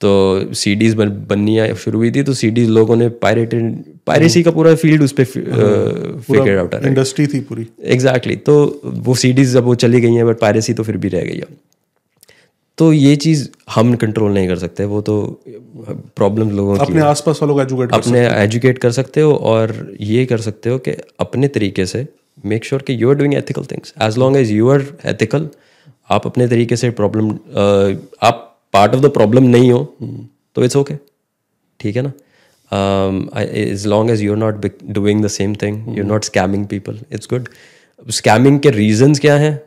तो सी डीज बन, बननी शुरू हुई थी तो सी डीज लोगों ने पायरेटेड पायरेसी का पूरा फ़ील्ड उस पर फिगर आउट इंडस्ट्री थी पूरी। Exactly exactly. तो वो सी डीज जब वो चली गई हैं बट पायरेसी तो फिर भी रह गई है। तो ये चीज़ हम कंट्रोल नहीं कर सकते वो तो प्रॉब्लम लोगों की अपने आसपास वालों को एजुकेट अपने एजुकेट कर सकते हो और ये कर सकते हो कि अपने तरीके से मेक श्योर कि you are doing ethical things as long as you are ethical आप अपने तरीके से प्रॉब्लम आप पार्ट ऑफ़ द प्रॉब्लम नहीं हो तो इट्स ओके ठीक है ना? As long as you are not doing the same thing you are not scamming people it's good scamming के रीजंस क्या हैं?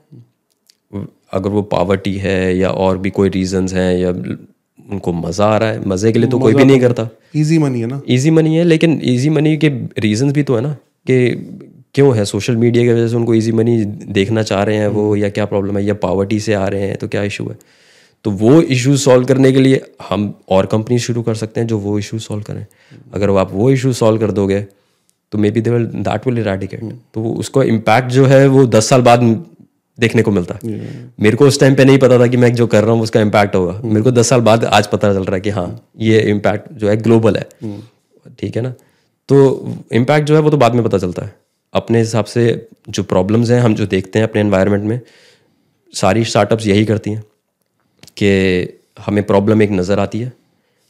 अगर वो पावर्टी है या और भी कोई रीजंस हैं या उनको मज़ा आ रहा है मज़े के लिए तो कोई भी नहीं करता। इजी मनी है ना? इजी मनी है लेकिन इजी मनी के रीजंस भी तो है ना कि क्यों है सोशल मीडिया की वजह से उनको इजी मनी देखना चाह रहे हैं वो या क्या प्रॉब्लम है या पावर्टी से आ रहे हैं तो क्या इशू है? तो वो इश्यूज़ सॉल्व करने के लिए हम और कंपनी शुरू कर सकते हैं जो वो इशू सॉल्व करें। अगर आप वो इशू सॉल्व कर दोगे तो maybe they will that will eradicate तो वो उसका इम्पैक्ट जो है वो दस साल बाद देखने को मिलता। है मेरे को उस टाइम पे नहीं पता था कि मैं जो कर रहा हूँ उसका इम्पैक्ट होगा। मेरे को दस साल बाद आज पता चल रहा है कि हाँ ये इम्पैक्ट जो है ग्लोबल है। ठीक है ना? तो इम्पैक्ट जो है वो तो बाद में पता चलता है। अपने हिसाब से जो प्रॉब्लम्स हैं हम जो देखते हैं अपने एनवायरनमेंट में सारी स्टार्टअप्स यही करती हैं कि हमें प्रॉब्लम एक नज़र आती है।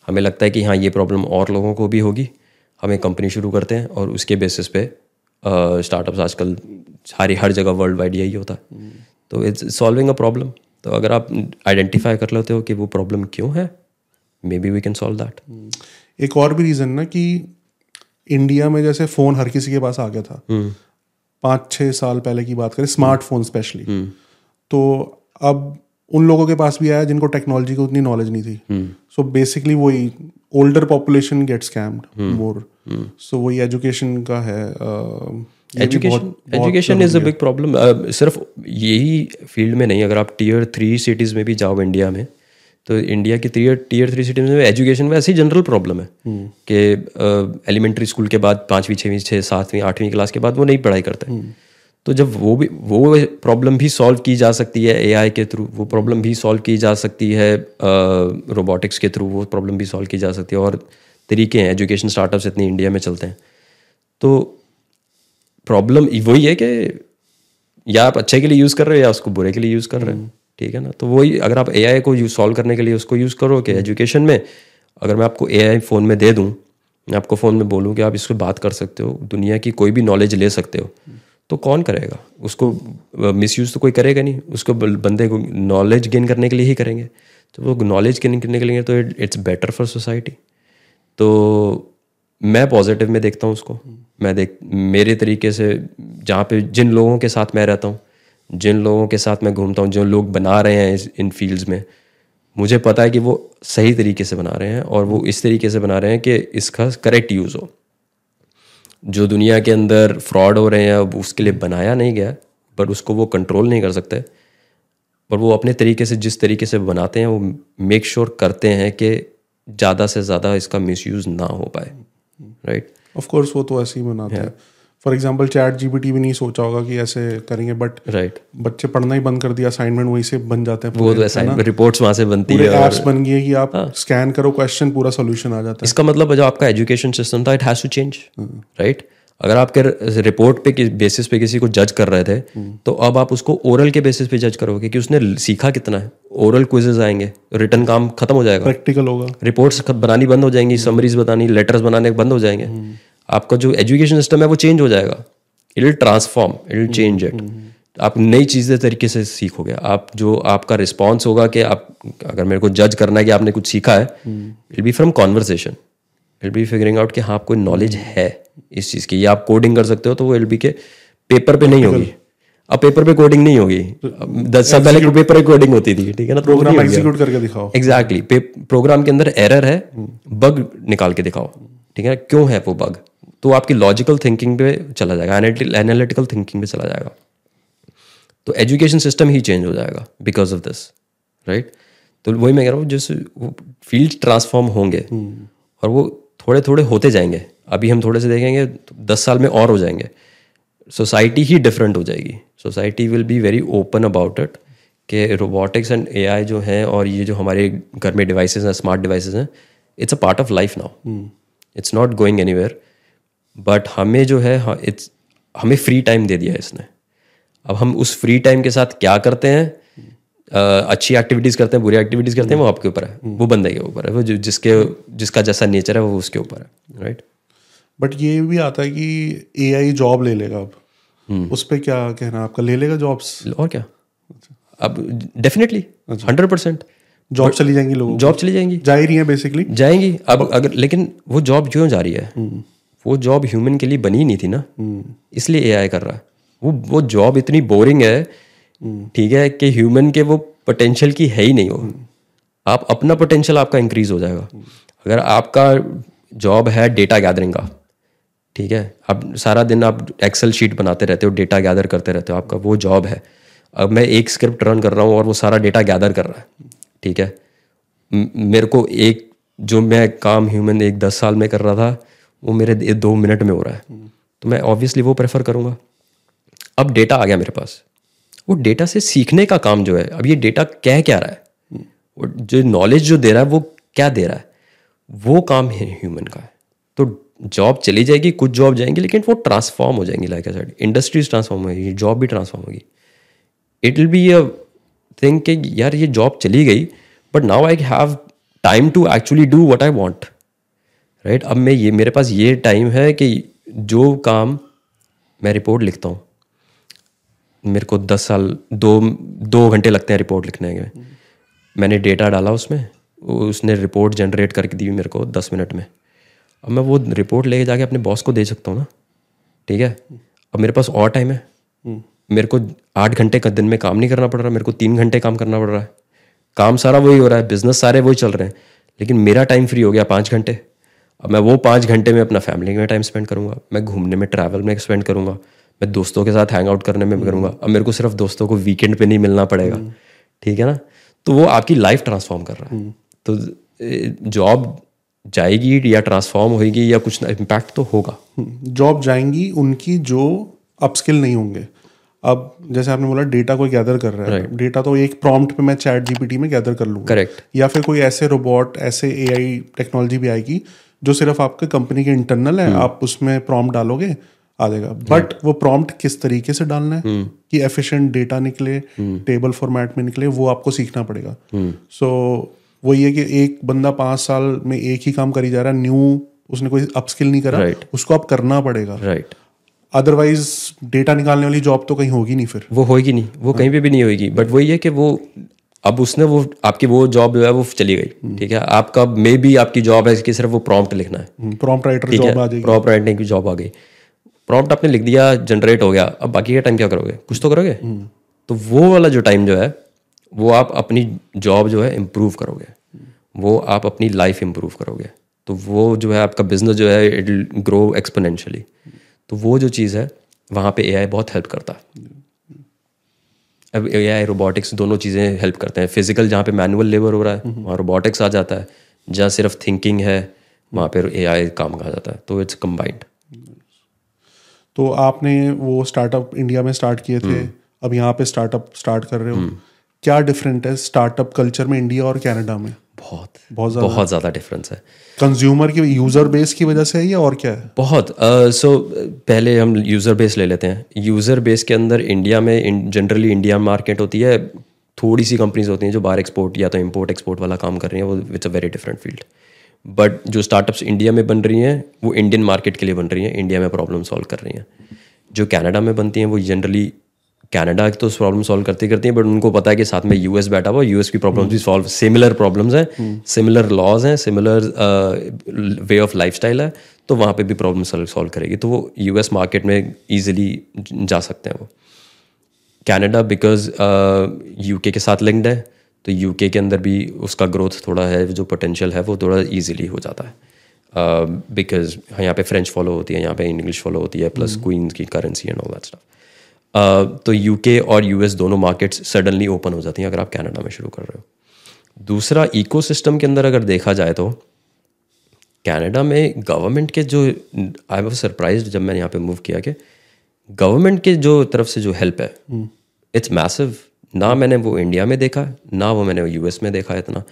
हमें लगता है कि हाँ ये प्रॉब्लम और लोगों को भी होगी। हमें कंपनी शुरू करते हैं और उसके बेसिस पे स्टार्टअप्स आजकल सारी हर जगह वर्ल्ड वाइड यही होता। है तो इट्स सॉल्विंग अ प्रॉब्लम तो अगर आप आइडेंटिफाई कर लेते हो कि वो प्रॉब्लम क्यों है maybe we can solve that एक और भी रीज़न ना कि इंडिया में जैसे फ़ोन हर किसी के पास आ गया था। पाँच छः साल पहले की बात करें स्मार्टफ़ोन स्पेशली तो अब उन लोगों के पास भी आया जिनको टेक्नोलॉजी की उतनी नॉलेज नहीं थी। सो बेसिकली वही older population get scammed more so वही एजुकेशन का है education education is a big problem सिर्फ़ यही फ़ील्ड में नहीं अगर आप टीयर थ्री सिटीज़ में भी जाओ इंडिया में तो इंडिया की टीयर टीयर थ्री सिटीज़ में एजुकेशन में ऐसी जनरल प्रॉब्लम है कि एलिमेंट्री स्कूल के बाद पाँचवीं छवीं छः सातवीं आठवीं क्लास के बाद वो नहीं पढ़ाई करते। तो जब वो भी वो प्रॉब्लम भी सॉल्व की जा सकती है एआई के थ्रू वो प्रॉब्लम भी सॉल्व की जा सकती है रोबोटिक्स के थ्रू वो प्रॉब्लम भी सॉल्व की जा सकती है। और तरीके हैं एजुकेशन स्टार्टअप्स इतनी इंडिया में चलते हैं। तो प्रॉब्लम वही है कि या आप अच्छे के लिए यूज़ कर रहे हो या उसको बुरे के लिए यूज़ कर रहे हो। ठीक है ना? तो वही अगर आप एआई को यूज़ सॉल्व करने के लिए उसको यूज़ करो कि एजुकेशन में अगर मैं आपको एआई फ़ोन में दे दूँ मैं आपको फ़ोन में बोलूँ कि आप इससे बात कर सकते हो दुनिया की कोई भी नॉलेज ले सकते हो तो कौन करेगा? उसको मिसयूज़ तो कोई करेगा नहीं। उसको बंदे को नॉलेज गेन करने के लिए ही करेंगे। तो वो नॉलेज गेन करने के लिए तो इट्स बेटर फॉर सोसाइटी तो मैं पॉजिटिव में देखता हूँ उसको। मैं देख, मेरे तरीके से जहाँ पे जिन लोगों के साथ मैं रहता हूँ, जिन लोगों के साथ मैं घूमता हूँ, जो लोग बना रहे हैं इस, इन फील्ड्स में, मुझे पता है कि वो सही तरीके से बना रहे हैं और वो इस तरीके से बना रहे हैं कि इसका करेक्ट यूज़ हो। जो दुनिया के अंदर फ्रॉड हो रहे हैं, अब उसके लिए बनाया नहीं गया, पर उसको वो कंट्रोल नहीं कर सकते। पर वो अपने तरीके से, जिस तरीके से बनाते हैं, वो मेक श्योर sure करते हैं कि ज़्यादा से ज़्यादा इसका मिसयूज़ ना हो पाए। राइट ऑफ़ कोर्स वो तो ऐसे ही बनाते हैं। फॉर एग्ज़ाम्पल चैट जीबीटी भी नहीं सोचा होगा कि ऐसे करेंगे बट राइट बच्चे पढ़ना ही बंद कर दिया असाइनमेंट वहीं से बन जाते हैं वो तो असाइनमेंट है रिपोर्ट्स वहाँ से बनती है और एप्स बन गई है कि आप स्कैन करो क्वेश्चन पूरा सोल्यूशन आ जाता है। इसका मतलब जो आपका एजुकेशन सिस्टम था it has to change right अगर आपके रिपोर्ट पे बेसिस पे किसी को जज कर रहे थे तो अब आप उसको ओरल के बेसिस पे जज करोगे कि उसने सीखा कितना है। ओरल क्विजेज आएँगे रिटर्न काम खत्म हो जाएगा। प्रैक्टिकल होगा। रिपोर्ट्स बनानी बंद हो जाएँगी समरीज बतानी लेटर्स बनाने बंद हो जाएँगे। आपका जो एजुकेशन सिस्टम है वो चेंज हो जाएगा। It will transform it will change it आप नई चीज़ें तरीके से सीखोगे। आप जो आपका रिस्पॉन्स होगा कि आप अगर मेरे को जज करना है कि आपने कुछ सीखा है it be from conversation it be figuring out कि हाँ आपको नॉलेज है इस चीज़ की। या आप कोडिंग कर सकते हो तो वो एल बी के पेपर पे नहीं होगी। अब पेपर पे कोडिंग नहीं होगी। दस साल पहले पेपर पे कोडिंग होती थी ठीक है ना? तो प्रोग्राम गया। एग्जीक्यूट करके दिखाओ। एग्जैक्टली प्रोग्राम के अंदर एरर है बग निकाल के दिखाओ ठीक है? ना क्यों है वो बग तो आपकी लॉजिकल थिंकिंग पे चला जाएगा एनालिटिकल थिंकिंग पे चला जाएगा। तो एजुकेशन सिस्टम ही चेंज हो जाएगा बिकॉज़ ऑफ़ दिस राइट तो वही मैं कह रहा हूँ जिस फ़ील्ड ट्रांसफॉर्म होंगे और वो थोड़े थोड़े होते जाएँगे। अभी हम थोड़े से देखेंगे तो दस साल में और हो जाएँगे। सोसाइटी ही डिफरेंट हो जाएगी। Society will be very open about it कि रोबोटिक्स एंड एआई जो हैं और ये जो हमारे घर में डिवाइसेस हैं स्मार्ट डिवाइसेस हैं it's a part of life now it's not going anywhere but हमें जो है इट्स हमें फ्री टाइम दे दिया है इसने। अब हम उस फ्री टाइम के साथ क्या करते हैं? अच्छी एक्टिविटीज़ करते हैं बुरी एक्टिविटीज़ करते हैं वो आपके ऊपर है। वो बंदे के ऊपर है वो जिसके जिसका जैसा नेचर है वो उसके ऊपर है राइट बट ये भी आता है कि एआई जॉब ले लेगा अब। उस पर क्या कहना है आपका? ले लेगा जॉब्स और क्या? अब डेफिनेटली हंड्रेड परसेंट जॉब चली जाएँगी लोगों जॉब चली जाएँगी। जा ही रही है बेसिकली जाएँगी। अब अगर लेकिन वो जॉब क्यों जा रही है? वो जॉब ह्यूमन के लिए बनी ही नहीं थी ना। इसलिए एआई कर रहा है। वो वो जॉब इतनी बोरिंग है ठीक है कि ह्यूमन के वो पोटेंशियल की है ही नहीं वो। आप अपना पोटेंशियल आपका इंक्रीज हो जाएगा। अगर आपका जॉब है डेटा गैदरिंग का, ठीक है? अब सारा दिन आप एक्सेल शीट बनाते रहते हो डेटा गैदर करते रहते हो, आपका वो जॉब है। अब मैं एक स्क्रिप्ट रन कर रहा हूँ और वो सारा डेटा गैदर कर रहा है, ठीक है? मेरे को एक, जो मैं काम ह्यूमन एक दस साल में कर रहा था, वो मेरे दो मिनट में हो रहा है। तो मैं ऑब्वियसली वो प्रेफर करूँगा। अब डेटा आ गया मेरे पास। वो डेटा से सीखने का काम जो है, अब ये डेटा कह क्या रहा है? जो नॉलेज जो दे रहा है, वो क्या दे रहा है? वो काम है ह्यूमन का। है तो जॉब चली जाएगी, कुछ जॉब जाएँगी, लेकिन वो ट्रांसफॉर्म हो जाएँगी लाइक साइड इंडस्ट्रीज़ ट्रांसफॉर्म होगी जॉब भी ट्रांसफॉर्म होगी। It will be a thing कि यार ये जॉब चली गई but now I have time to actually do what I want right अब मैं ये, मेरे पास ये टाइम है कि जो काम मैं रिपोर्ट लिखता हूँ मेरे को दस साल दो दो घंटे लगते हैं रिपोर्ट लिखने में मैंने डेटा डाला उसमें उसने रिपोर्ट जनरेट करके दी मेरे को दस मिनट में। अब मैं वो रिपोर्ट लेके जाके अपने बॉस को दे सकता हूँ ना ठीक है? अब मेरे पास और टाइम है। मेरे को आठ घंटे का दिन में काम नहीं करना पड़ रहा मेरे को तीन घंटे काम करना पड़ रहा है। काम सारा वही हो रहा है बिज़नेस सारे वही चल रहे हैं। लेकिन मेरा टाइम फ्री हो गया पाँच घंटे। अब मैं वो पाँच घंटे में अपना फैमिली में टाइम स्पेंड करूँगा मैं घूमने में ट्रैवल में स्पेंड करूँगा। मैं दोस्तों के साथ हैंग आउट करने में करूँगा। अब मेरे को सिर्फ़ दोस्तों को वीकेंड पे नहीं मिलना पड़ेगा। ठीक है ना? तो वो आपकी लाइफ ट्रांसफॉर्म कर रहा है। तो जॉब जाएगी या ट्रांसफॉर्म होगी या कुछ इम्पैक्ट तो होगा। जॉब जाएँगी उनकी जो अपस्किल नहीं होंगे। अब जैसे आपने बोला डेटा कोई गैदर कर रहा है। Right. डेटा तो एक प्रॉम्प्ट पे मैं चैट जीपीटी में गैदर कर लूँगा। करेक्ट या फिर कोई ऐसे रोबोट ऐसे एआई टेक्नोलॉजी भी आएगी जो सिर्फ़ आपके कंपनी के इंटरनल है। hmm. आप उसमें प्रॉम्प्ट डालोगे आ जाएगा। बट वो प्रॉम्प्ट किस तरीके से डालना है कि एफिशिएंट डेटा निकले टेबल फॉर्मेट में निकले वो आपको सीखना पड़ेगा। सो so, वो ये कि एक बंदा पाँच साल में एक ही काम करी जा रहा है न्यू उसने कोई अपस्किल नहीं करा Right. उसको आप करना पड़ेगा। राइट अदरवाइज़ डेटा निकालने वाली जॉब तो कहीं होगी नहीं फिर। वो होगी नहीं वो कहीं पे भी नहीं होगी बट वही है कि वो अब उसने वो आपकी वो जॉब जो है वो चली गई। ठीक है? आपका मे भी आपकी जॉब है कि सिर्फ़ वो प्रॉम्प्ट लिखना है। प्रॉम्प्ट राइटर जॉब आ जाएगी। प्रॉम्प्ट राइटिंग की जॉब आ गई। प्रॉम्प्ट आपने लिख दिया जनरेट हो गया। अब बाकी का टाइम क्या करोगे? कुछ तो करोगे? तो वो वाला जो टाइम जो है वो आप अपनी जॉब जो है इम्प्रूव करोगे। वो आप अपनी लाइफ इम्प्रूव करोगे। तो वो जो है आपका बिज़नेस जो है इट ग्रो एक्सपोनेंशियली तो वो जो चीज़ है वहाँ पे एआई बहुत हेल्प करता। है अब एआई रोबोटिक्स दोनों चीज़ें हेल्प करते हैं। फ़िज़िकल जहाँ पे मैनुअल लेबर हो रहा है वहाँ रोबोटिक्स आ जाता है। जहाँ सिर्फ़ थिंकिंग है वहाँ पे एआई काम आ जाता है। तो इट्स कंबाइंड तो आपने वो स्टार्टअप इंडिया में स्टार्ट किए थे अब यहाँ पे स्टार्टअप स्टार्ट कर रहे हो। क्या डिफरेंट है स्टार्टअप कल्चर में इंडिया और कनाडा में? बहुत। बहुत ज़्यादा। बहुत ज़्यादा डिफरेंस है। कंज्यूमर की यूज़र बेस की वजह से है या और क्या है? बहुत। सो uh, so, पहले हम यूज़र बेस ले लेते हैं। यूज़र बेस के अंदर इंडिया में जनरली इंडिया मार्केट होती है थोड़ी सी कंपनीज़ होती हैं जो बाहर एक्सपोर्ट या तो इम्पोर्ट एक्सपोर्ट वाला काम कर रही हैं वो it's a very different field but जो स्टार्टअप्स इंडिया में बन रही हैं वो इंडियन मार्केट के लिए बन रही हैं इंडिया में प्रॉब्लम सॉल्व कर रही हैं। जो कनाडा में बनती हैं वो जनरली कनाडा की तो प्रॉब्लम सॉल्व करती करती हैं बट उनको पता है कि साथ में यूएस बैठा हुआ यूएस की प्रॉब्लम्स भी सॉल्व सिमिलर प्रॉब्लम्स हैं सिमिलर लॉज हैं सिमिलर वे ऑफ़ लाइफ है तो वहाँ पे भी प्रॉब्लम सॉल्व करेगी। तो वो यूएस मार्केट में ईजिली जा सकते हैं वो। कनाडा बिकॉज़ यूके के साथ लिंक्ड है तो यूके के अंदर भी उसका ग्रोथ थोड़ा है जो पोटेंशियल है वो थोड़ा इजीली हो जाता है। बिकॉज़ uh, यहाँ पे फ्रेंच फॉलो होती है यहाँ पे इंग्लिश फॉलो होती है प्लस क्वींस की currency and all that stuff तो यूके और यूएस दोनों मार्केट्स सडनली ओपन हो जाती हैं अगर आप कनाडा में शुरू कर रहे हो। दूसरा इकोसिस्टम के अंदर अगर देखा जाए तो कनाडा में गवर्नमेंट के जो आई वॉज़ सरप्राइज़ जब मैंने यहाँ पे मूव किया कि गवर्नमेंट के जो तरफ़ से जो हेल्प है इट्स मैसिव ना मैंने वो इंडिया में देखा ना वो मैंने यूएस में देखा है इतना।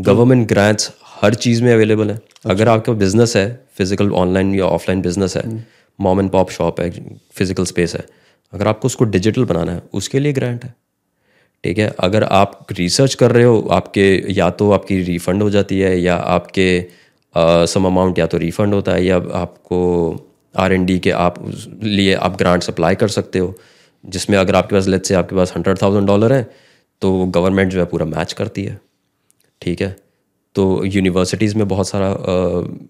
गवर्नमेंट ग्रांट्स हर चीज़ में अवेलेबल है। अच्छा। अगर आपका बिज़नेस है फ़िज़िकल ऑनलाइन या ऑफलाइन बिज़नेस है मॉम एंड पॉप शॉप है फ़िज़िकल स्पेस है अगर आपको उसको डिजिटल बनाना है उसके लिए ग्रांट है। ठीक है? अगर आप रिसर्च कर रहे हो आपके या तो आपकी रिफंड हो जाती है या आपके सम अमाउंट या तो रिफंड होता है या आपको आर एन डी के आप लिए आप ग्रांट्स अप्लाई कर सकते हो। जिसमें अगर आपके पास लेट से आपके पास हंड्रेड थाउज़ेंड डॉलर है तो गवर्नमेंट जो है पूरा मैच करती है। ठीक है? तो यूनिवर्सिटीज़ में बहुत सारा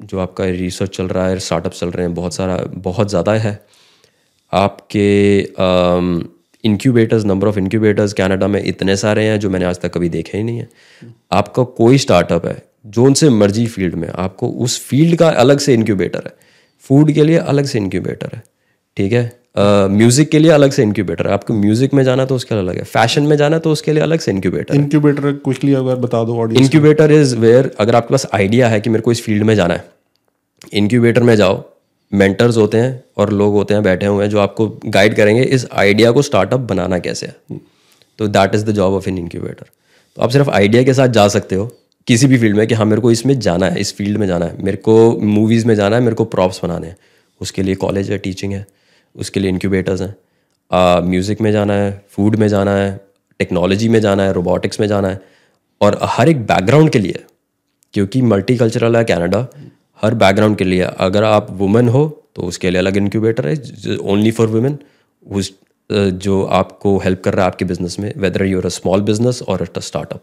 जो आपका रिसर्च चल रहा है स्टार्टअप चल रहे हैं, बहुत सारा, बहुत ज़्यादा है। आपके incubators number of incubators Canada में इतने सारे हैं जो मैंने आज तक कभी देखे ही नहीं है। आपका कोई स्टार्टअप है, जो उनसे मर्ज़ी फ़ील्ड में, आपको उस फ़ील्ड का अलग से इंक्यूबेटर है। फ़ूड के लिए अलग से इंक्यूबेटर है। ठीक है? म्यूज़िक uh, के लिए अलग से इंक्यूबेटर है। आपको म्यूज़िक में जाना तो उसके लिए अलग है। फ़ैशन में जाना तो उसके लिए अलग से इंक्यूबेटर इंक्यूबेटर क्विकली अगर बता दो ऑडियंस इंक्यूबेटर इज़ वेयर अगर आपके पास आइडिया है कि मेरे को इस फ़ील्ड में जाना है इंक्यूबेटर में जाओ। मेंटर्स होते हैं और लोग होते हैं बैठे हुए हैं जो आपको गाइड करेंगे इस आइडिया को स्टार्टअप बनाना कैसे है। तो that is the job of an incubator तो आप सिर्फ़ आइडिया के साथ जा सकते हो किसी भी फ़ील्ड में कि हाँ मेरे को इसमें जाना है इस फ़ील्ड में जाना है। मेरे को मूवीज़ में जाना है मेरे को प्रॉप्स बनाने हैं। उसके लिए कॉलेज है टीचिंग है। उसके लिए इंक्यूबेटर्स हैं। म्यूज़िक में जाना है फ़ूड में जाना है टेक्नोलॉजी में जाना है रोबोटिक्स में जाना है। और हर एक बैकग्राउंड के लिए, क्योंकि मल्टी कल्चरल है कनाडा हर बैकग्राउंड के लिए। अगर आप वुमेन हो तो उसके लिए अलग इंक्यूबेटर है ओनली फॉर वुमेन जो आपको हेल्प कर रहा है आपके बिज़नेस में whether you're a small business और अ स्टार्टअप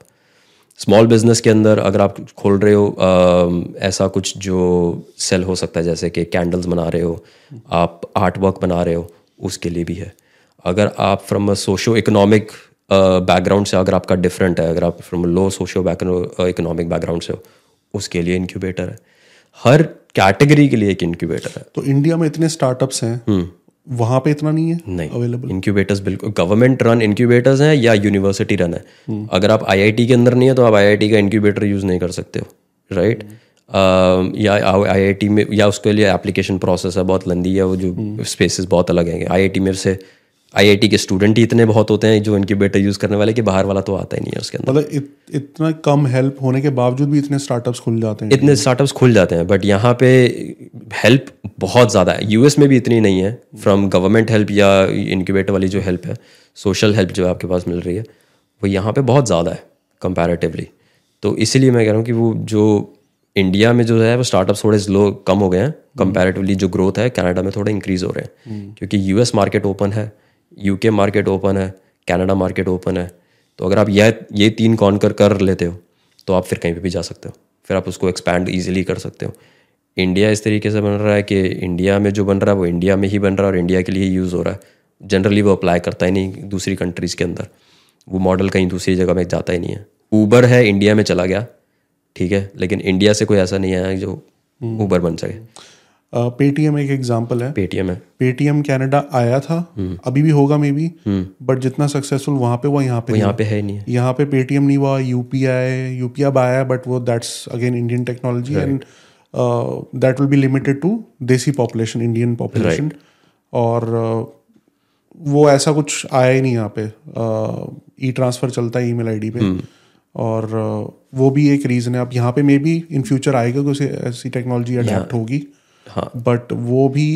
स्मॉल बिज़नेस के अंदर अगर आप खोल रहे हो आ, ऐसा कुछ जो सेल हो सकता है जैसे कि कैंडल्स बना रहे हो आप आर्ट वर्क बना रहे हो उसके लिए भी है। अगर आप from a socio economic background से अगर आपका डिफरेंट है अगर आप from low socio economic background से हो उसके लिए इंक्यूबेटर है। हर कैटेगरी के लिए एक इंक्यूबेटर है। तो इंडिया में इतने स्टार्टअप्स हैं वहाँ पे इतना नहीं है नहीं। अवेलेबल इंक्यूबेटर्स बिल्कुल गवर्नमेंट रन इंक्यूबेटर्स हैं या यूनिवर्सिटी रन है। अगर आप आईआईटी के अंदर नहीं है तो आप आईआईटी का इंक्यूबेटर यूज़ नहीं कर सकते हो राइट या आईआईटी में या उसके लिए एप्लीकेशन प्रोसेस है बहुत लंदी है वो जो स्पेसेस बहुत अलग हैं। आईआईटी में से आईआईटी के स्टूडेंट ही इतने बहुत होते हैं जो इनके बेटर यूज़ करने वाले कि बाहर वाला तो आता ही नहीं है उसके अंदर। मतलब इत, इतना कम हेल्प होने के बावजूद भी इतने स्टार्टअप्स खुल जाते हैं। इतने स्टार्टअप्स खुल जाते हैं बट यहाँ पे हेल्प बहुत ज़्यादा है। यूएस में भी इतनी नहीं है फ्रॉम गवर्नमेंट हेल्प या इनक्यूबेटर वाली जो हेल्प है सोशल हेल्प जो आपके पास मिल रही है वो यहाँ पे बहुत ज़्यादा है कंपैरेटिवली तो इसीलिए मैं कह रहा हूँ कि वो जो इंडिया में जो है वो स्टार्टअप्स थोड़े स्लो कम हो गए हैं कंपैरेटिवली जो ग्रोथ है कनाडा में थोड़े इंक्रीज हो रहे हैं। क्योंकि यूएस मार्केट ओपन है यूके मार्केट ओपन है कनाडा मार्केट ओपन है। तो अगर आप यह ये तीन कॉन्कर कर लेते हो तो आप फिर कहीं पे भी जा सकते हो। फिर आप उसको एक्सपैंड ईजिली कर सकते हो। इंडिया इस तरीके से बन रहा है कि इंडिया में जो बन रहा है वो इंडिया में ही बन रहा है और इंडिया के लिए ही यूज़ हो रहा है। जनरली वो अप्लाई करता ही नहीं दूसरी कंट्रीज़ के अंदर। वो मॉडल कहीं दूसरी जगह में जाता ही नहीं है। ऊबर है इंडिया में चला गया ठीक है? लेकिन इंडिया से कोई ऐसा नहीं आया जो ऊबर बन सके। पेटीएम एक एग्ज़ाम्पल है। पेटीएम है। पेटीएम कनाडा आया था। अभी भी होगा मे बी बट जितना सक्सेसफुल वहाँ पे वो यहाँ पे यहाँ पे है नहीं। यहाँ पे पेटीएम नहीं हुआ यूपीआई यूपीआई आया बट वो that's again Indian technology and that will be limited to desi population Indian population और uh, वो ऐसा कुछ आया ही नहीं यहाँ पे। ई uh, ट्रांसफ़र चलता है ईमेल आईडी पे। और uh, वो भी एक रीज़न है। अब यहाँ पे मे बी इन फ्यूचर आएगा कुछ ऐसी टेक्नोलॉजी अडेप्ट होगी। हाँ। बट वो भी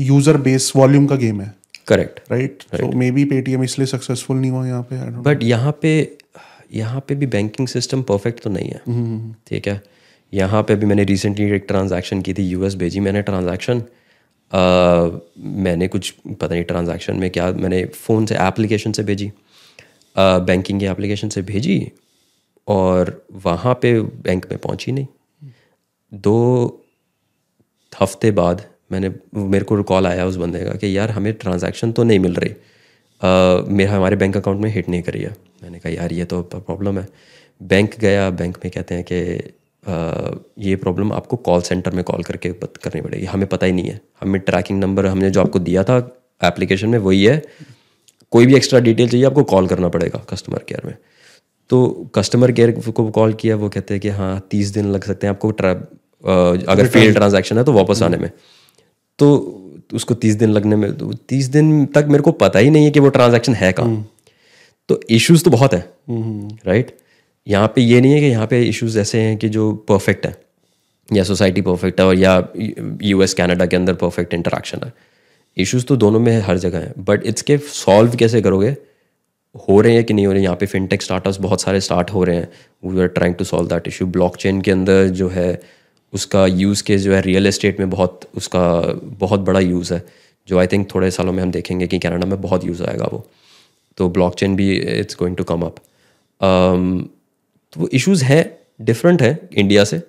यूज़र बेस वॉल्यूम का गेम है। Correct right so maybe Paytm इसलिए सक्सेसफुल नहीं हुआ यहाँ पे बट यहाँ पे यहाँ पे भी बैंकिंग सिस्टम परफेक्ट तो नहीं है। ठीक है? यहाँ पे भी मैंने रिसेंटली एक ट्रांजैक्शन की थी यूएस भेजी मैंने ट्रांजैक्शन मैंने कुछ पता नहीं ट्रांजैक्शन में क्या मैंने फ़ोन से एप्लीकेशन से भेजी। बैंकिंग की एप्लीकेशन से भेजी और वहाँ पे बैंक में पहुँची नहीं। दो हफ़्ते बाद मैंने, मेरे को कॉल आया उस बंदे का कि यार हमें ट्रांजैक्शन तो नहीं मिल रही। मेरा, हमारे बैंक अकाउंट में हिट नहीं करी है। मैंने कहा, यार, ये तो प्रॉब्लम है। बैंक गया बैंक में कहते हैं कि ये प्रॉब्लम आपको कॉल सेंटर में कॉल करके करनी पड़ेगी। हमें पता ही नहीं है। हमें ट्रैकिंग नंबर हमने जो आपको दिया था एप्लीकेशन में, वही है। कोई भी एक्स्ट्रा डिटेल चाहिए, आपको कॉल करना पड़ेगा कस्टमर केयर में। तो कस्टमर केयर को कॉल किया, वो कहते हैं कि हाँ तीस दिन लग सकते हैं आपको अगर फेल ट्रांजेक्शन है तो वापस आने में। तो उसको तीस दिन लगने में तो तीस दिन तक मेरे को पता ही नहीं है कि वो ट्रांजेक्शन है कहाँ। हम्म। तो इश्यूज़ तो बहुत है। राइट यहाँ पे ये नहीं है कि यहाँ पे इश्यूज़ ऐसे हैं कि जो परफेक्ट है। या सोसाइटी परफेक्ट है और या यूएस कनाडा के अंदर परफेक्ट इंटरेक्शन है। इश्यूज़ तो दोनों में हर जगह है। बट इसके सॉल्व कैसे करोगे? हो रहे हैं कि नहीं हो रहे हैं? यहाँ पे फिनटेक स्टार्टअप्स बहुत सारे स्टार्ट हो रहे हैं। We are trying to solve that issue blockchain के अंदर जो है उसका यूज़ केस जो है रियल इस्टेट में बहुत उसका बहुत बड़ा यूज़ है जो आई थिंक थोड़े सालों में हम देखेंगे कि कनाडा में बहुत यूज़ आएगा वो। तो ब्लॉकचेन भी it's going to come up तो वो इश्यूज़ हैं डिफरेंट है इंडिया से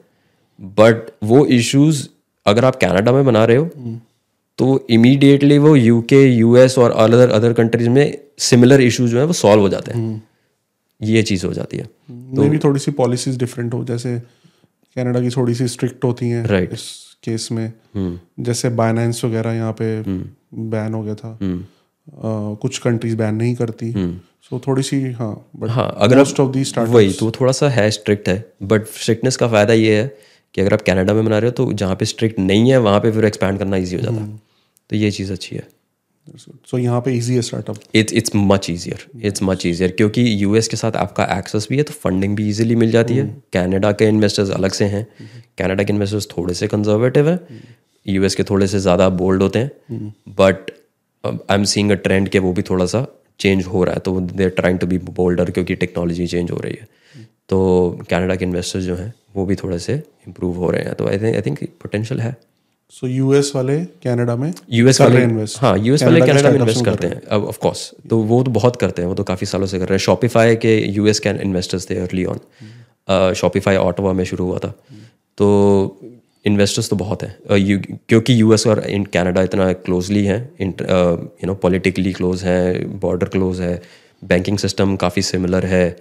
बट वो इश्यूज़ अगर आप कनाडा में बना रहे हो तो इमीडिएटली वो यूके यूएस और अदर अदर कंट्रीज़ में सिमिलर इश्यूज़ जो है वो सॉल्व हो जाते हैं। ये चीज़ हो जाती है। तो भी थोड़ी सी पॉलिसीज़ डिफरेंट हो जैसे कनाडा की थोड़ी सी स्ट्रिक्ट होती हैं right. इस केस में हम्म। जैसे बाइनेंस वगैरह यहाँ पे hmm. बैन हम्म। हो गया था hmm. uh, कुछ कंट्रीज़ बैन नहीं करती सो so, थोड़ी सी हाँ बट हाँ अगर मोस्ट ऑफ़ दी स्टार्ट वही तो थोड़ा सा है स्ट्रिक्ट है बट स्ट्रिक्टनेस का फ़ायदा ये है कि अगर आप कनाडा में बना रहे हो तो जहाँ पे स्ट्रिक्ट नहीं है वहाँ पे फिर एक्सपैंड करना ईजी हो जाता है तो ये चीज़ अच्छी है सो यहाँ पे इजी है startup it's it's much easier it's much easier क्योंकि यूएस के साथ आपका एक्सेस भी है तो फंडिंग भी इजीली मिल जाती है। कनाडा के इन्वेस्टर्स अलग से हैं। कनाडा के इन्वेस्टर्स थोड़े से कंजर्वेटिव हैं। यूएस के थोड़े से ज़्यादा बोल्ड होते हैं। But I am seeing a trend के वो भी थोड़ा सा चेंज हो रहा है। तो they are trying to be bolder क्योंकि टेक्नोलॉजी चेंज हो रही है। तो कनाडा के इन्वेस्टर्स जो हैं वो भी थोड़े से इम्प्रूव हो रहे हैं। तो I think I think potential है। सो यूएस वाले कनाडा में यूएस वाले रहे हैं यूएस वाले कनाडा में इन्वेस्ट करते हैं। अब ऑफ़ कोर्स तो वो तो बहुत करते हैं वो तो काफ़ी सालों से कर रहे हैं। शॉपिफाई के यूएस कैन इन्वेस्टर्स थे अर्ली ऑन शॉपिफाई ऑटोवा में शुरू हुआ था। तो इन्वेस्टर्स तो बहुत हैं। यू- क्योंकि यूएस और इन कनाडा इतना क्लोजली हैं यू नो पॉलिटिकली क्लोज हैं बॉर्डर क्लोज है बैंकिंग सिस्टम काफ़ी सिमिलर है।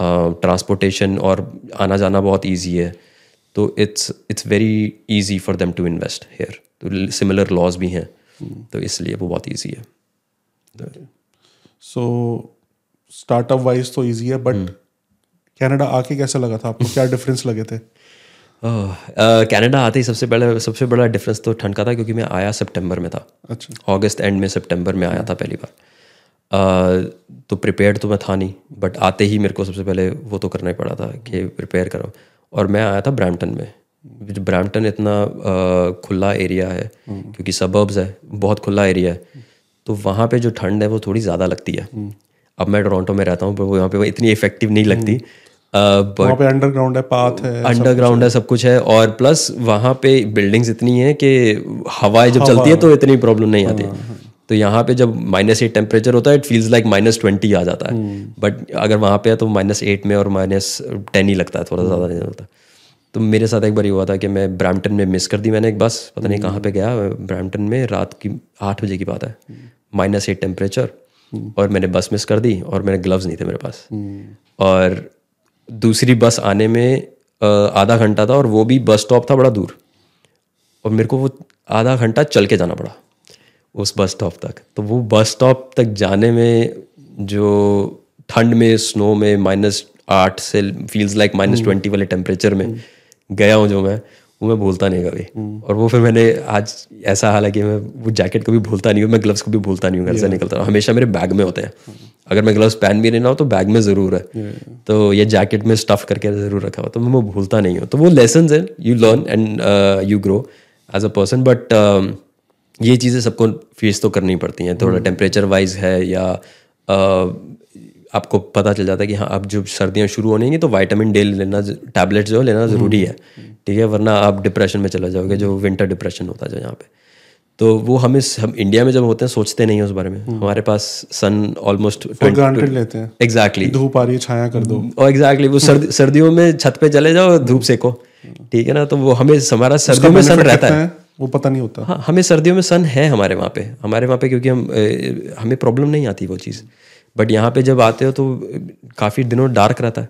ट्रांसपोर्टेशन और आना जाना बहुत ईजी है। तो it's it's very easy for them to invest here तो सिमिलर लॉज भी हैं तो इसलिए वो बहुत ईजी है। सो स्टार्टअप वाइज तो ईजी है बट। कनाडा आके कैसा लगा था आपको? क्या डिफरेंस लगे थे? (laughs) कनाडा आते ही सबसे पहले सबसे बड़ा डिफरेंस तो ठंड का था क्योंकि मैं आया सितंबर में था। अच्छा। अगस्त एंड में सितंबर में आया था पहली बार। अ, तो प्रिपेयर्ड तो मैं था नहीं बट आते ही मेरे को सबसे पहले वो तो करना ही पड़ा था कि प्रिपेयर करो। और मैं आया था ब्रैम्पटन में। ब्रैम्पटन इतना खुला एरिया है क्योंकि सबर्ब्स है बहुत खुला एरिया है तो वहाँ पे जो ठंड है वो थोड़ी ज़्यादा लगती है। अब मैं टोरंटो में रहता हूँ पर वो यहाँ पे वो इतनी इफ़ेक्टिव नहीं लगती। बट वहाँ पे अंडरग्राउंड है पाथ है अंडरग्राउंड है सब कुछ है और प्लस वहाँ पे बिल्डिंग्स इतनी हैं कि हवाएँ जब चलती है तो इतनी प्रॉब्लम नहीं आती। तो यहाँ पे जब माइनस एट टेम्परेचर होता है it feels like minus twenty आ जाता है। बट अगर वहाँ पे है तो माइनस एट में और माइनस टेन ही लगता है थोड़ा ज़्यादा नहीं होता। तो मेरे साथ एक बार ये हुआ था कि मैं ब्रैम्पटन में मिस कर दी मैंने एक बस पता नहीं कहाँ पे गया ब्रैम्पटन में रात की आठ बजे की बात है। माइनस एट टेम्परेचर और मैंने बस मिस कर दी और मेरे ग्लव्स नहीं थे मेरे पास। और दूसरी बस आने में आधा घंटा था और वो भी बस स्टॉप था बड़ा दूर। और मेरे को वो आधा घंटा चल के जाना पड़ा। उस बस स्टॉप तक। तो वो बस स्टॉप तक जाने में जो ठंड में स्नो में माइनस आठ से फील्स लाइक माइनस ट्वेंटी वाले टेम्परेचर में गया हूँ जो मैं वो मैं भूलता नहीं कभी। और वो फिर मैंने आज ऐसा हाल है कि मैं वो जैकेट को भी भूलता नहीं हूँ मैं ग्लव्स को भी भूलता नहीं हूँ घर से निकलता। हूँ हमेशा मेरे बैग में होते हैं। अगर मैं ग्लव्स पहन भी नहीं रहा हूँ तो बैग में ज़रूर है। तो ये जैकेट में स्टफ़ करके ज़रूर रखा हुआ। तो मैं वो भूलता नहीं हूँ। तो वो लेसन है you learn and you grow as a person but ये चीज़ें सबको फेस तो करनी पड़ती हैं। थोड़ा टेम्परेचर वाइज है या uh, आपको पता चल जाता है कि हाँ अब जो सर्दियाँ शुरू होने हैं तो वाइटामिन डे लेना टैबलेट जो है लेना ज़रूरी है। ठीक है वरना आप डिप्रेशन में चला जाओगे जो विंटर डिप्रेशन होता है जो यहाँ पे। तो वो हम इस हम इंडिया में जब होते हैं सोचते नहीं हैं उस बारे में। हमारे पास सन ऑलमोस्ट लेते हैं। एग्जैक्टली धूप आ रही है छाया कर दो। और एग्जैक्टली वो सर्द, (laughs) सर्दियों में छत पे चले जाओ धूप सेको। ठीक है ना तो वो हमें हमारा सर्दियों में सन रहता है? वो पता नहीं होता। हाँ हमें सर्दियों में सन है हमारे वहाँ पे। हमारे वहाँ पे क्योंकि हम अ, हमें प्रॉब्लम नहीं आती वो चीज़। बट यहाँ पे जब आते हो तो काफ़ी दिनों डार्क रहता है।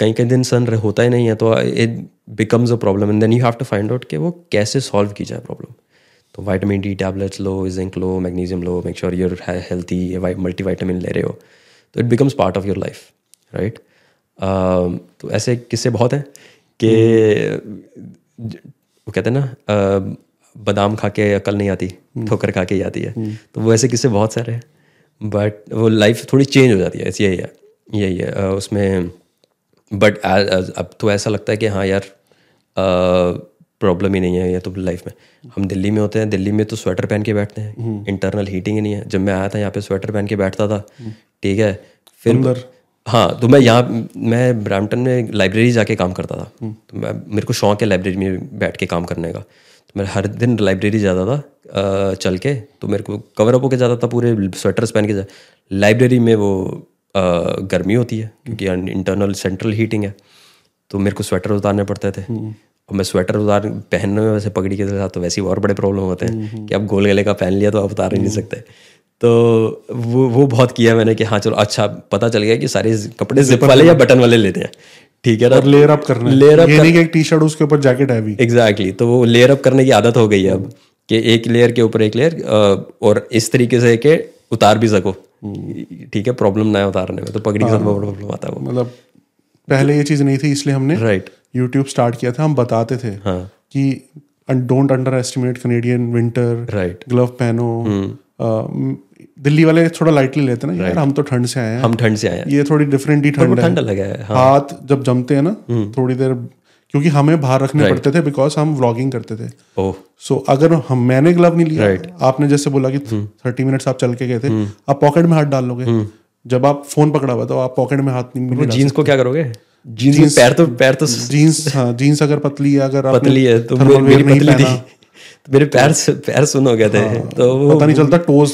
कई कई दिन सन होता ही नहीं है तो it becomes a problem and then you have to find out कि वो कैसे सॉल्व की जाए प्रॉब्लम तो वाइटामिन डी टैबलेट्स लो जिंक लो magnesium low make sure you're healthy multi vitamin ले रहे हो। तो it becomes part of your life right तो ऐसे किस्से बहुत हैं कि वो कहते हैं ना बादाम खा के अकल नहीं आती ठोकर खा के ही आती है। तो वो ऐसे किस्से बहुत सारे हैं बट वो लाइफ थोड़ी चेंज हो जाती है ऐसी यही है यही है। उसमें बट अब तो ऐसा लगता है कि हाँ यार प्रॉब्लम ही नहीं है ये तो लाइफ में। हम दिल्ली में होते हैं दिल्ली में तो स्वेटर पहन के बैठते हैं। इंटरनल हीटिंग ही नहीं है। जब मैं आया था यहाँ पे स्वेटर पहन के बैठता था ठीक है फिर हाँ तो मैं यहाँ मैं ब्रैम्पटन में लाइब्रेरी जाके काम करता था। तो मैं मेरे को शौक है लाइब्रेरी में बैठ के काम करने का। तो मैं हर दिन लाइब्रेरी जाता था चल के। तो मेरे को कवर अप होके जाता था पूरे स्वेटर्स पहन के जा। लाइब्रेरी में वो गर्मी होती है क्योंकि इंटरनल सेंट्रल हीटिंग है। तो मेरे को स्वेटर उतारने पड़ते थे। और मैं स्वेटर उतार पहनने में वैसे पगड़ी के साथ तो वैसे ही और बड़े प्रॉब्लम होते हैं कि आप गोल गले का पहन लिया तो आप उतार ही नहीं सकते। तो वो वो बहुत किया मैंने कि हाँ चलो अच्छा पता चल गया कि सारे कपड़े जिप वाले या बटन वाले लेते हैं। ठीक है ना? और लेयर अप करना लेयर अप नहीं कि एक टी शर्ट उसके ऊपर जैकेट है भी। एग्जैक्टली तो वो लेयर अप करने की आदत हो गई है अब कि एक लेयर के ऊपर एक लेयर और इस तरीके से कि उतार भी सको। ठीक है? प्रॉब्लम ना है उतारने में तो पगड़ी के साथ प्रॉब्लम आता है वो। मतलब पहले ये चीज़ नहीं थी इसलिए हमने राइट यूट्यूब स्टार्ट किया था। हम बताते थे हाँ। कि don't underestimate Canadian winter right glove पहनो। अ, दिल्ली वाले थोड़ा लाइटली लेते हैं ना यार हम तो ठंड से आए हैं। हम ठंड से आए हैं। ये थोड़ी डिफरेंट ही ठंड ठंड लगा है हाँ। हाथ जब जमते हैं ना थोड़ी देर क्योंकि हमें बाहर रखने right. पड़ते थे बिकॉज़ हम व्लॉगिंग करते थे। सो अगर हम मैंने ग्लव नहीं लिया Right. आपने जैसे बोला कि थर्टी मिनट्स आप चल के गए थे आप पॉकेट में हाथ डाल लोगे। जब आप फ़ोन पकड़ा हुआ तो आप पॉकेट में हाथ नहीं जीन्स को क्या करोगे? जीन्स में पैर तो पैर तो जीन्स हाँ जीन्स अगर पतली है अगर पतली है तो मेरी पतली थी। तो मेरे पैर पैर सुन हो गए थे तो पता नहीं चलता टोज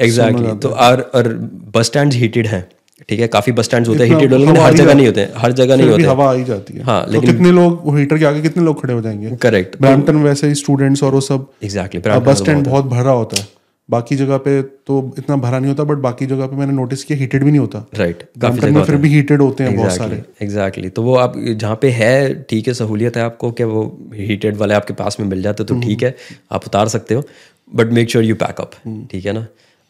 एग्जैक्टली तो और और बस स्टैंड हीटेड हैं ठीक है? काफ़ी बस स्टैंड होते हैं हीटेड लेकिन हर जगह नहीं होते हैं हर जगह नहीं होते हवा आ जाती है। हाँ, तो लेकिन- कितने लोग हीटर के आगे कितने लोग खड़े हो जाएँगे? करेक्ट ब्रैम्पटन वैसे ही स्टूडेंट्स और वो सब। एग्जैक्टली बस स्टैंड बहुत भरा होता है। बाकी जगह पे तो इतना भरा नहीं होता बट बाकी जगह पे मैंने नोटिस किया हीटेड भी नहीं होता। राइट काफ़ी जगह में फिर भी हीटेड होते हैं exactly, बहुत सारे। Exactly exactly. तो वो आप जहाँ पे है ठीक है सहूलियत है आपको कि वो हीटेड वाले आपके पास में मिल जाते तो ठीक है आप उतार सकते हो but make sure you pack up ठीक है ना?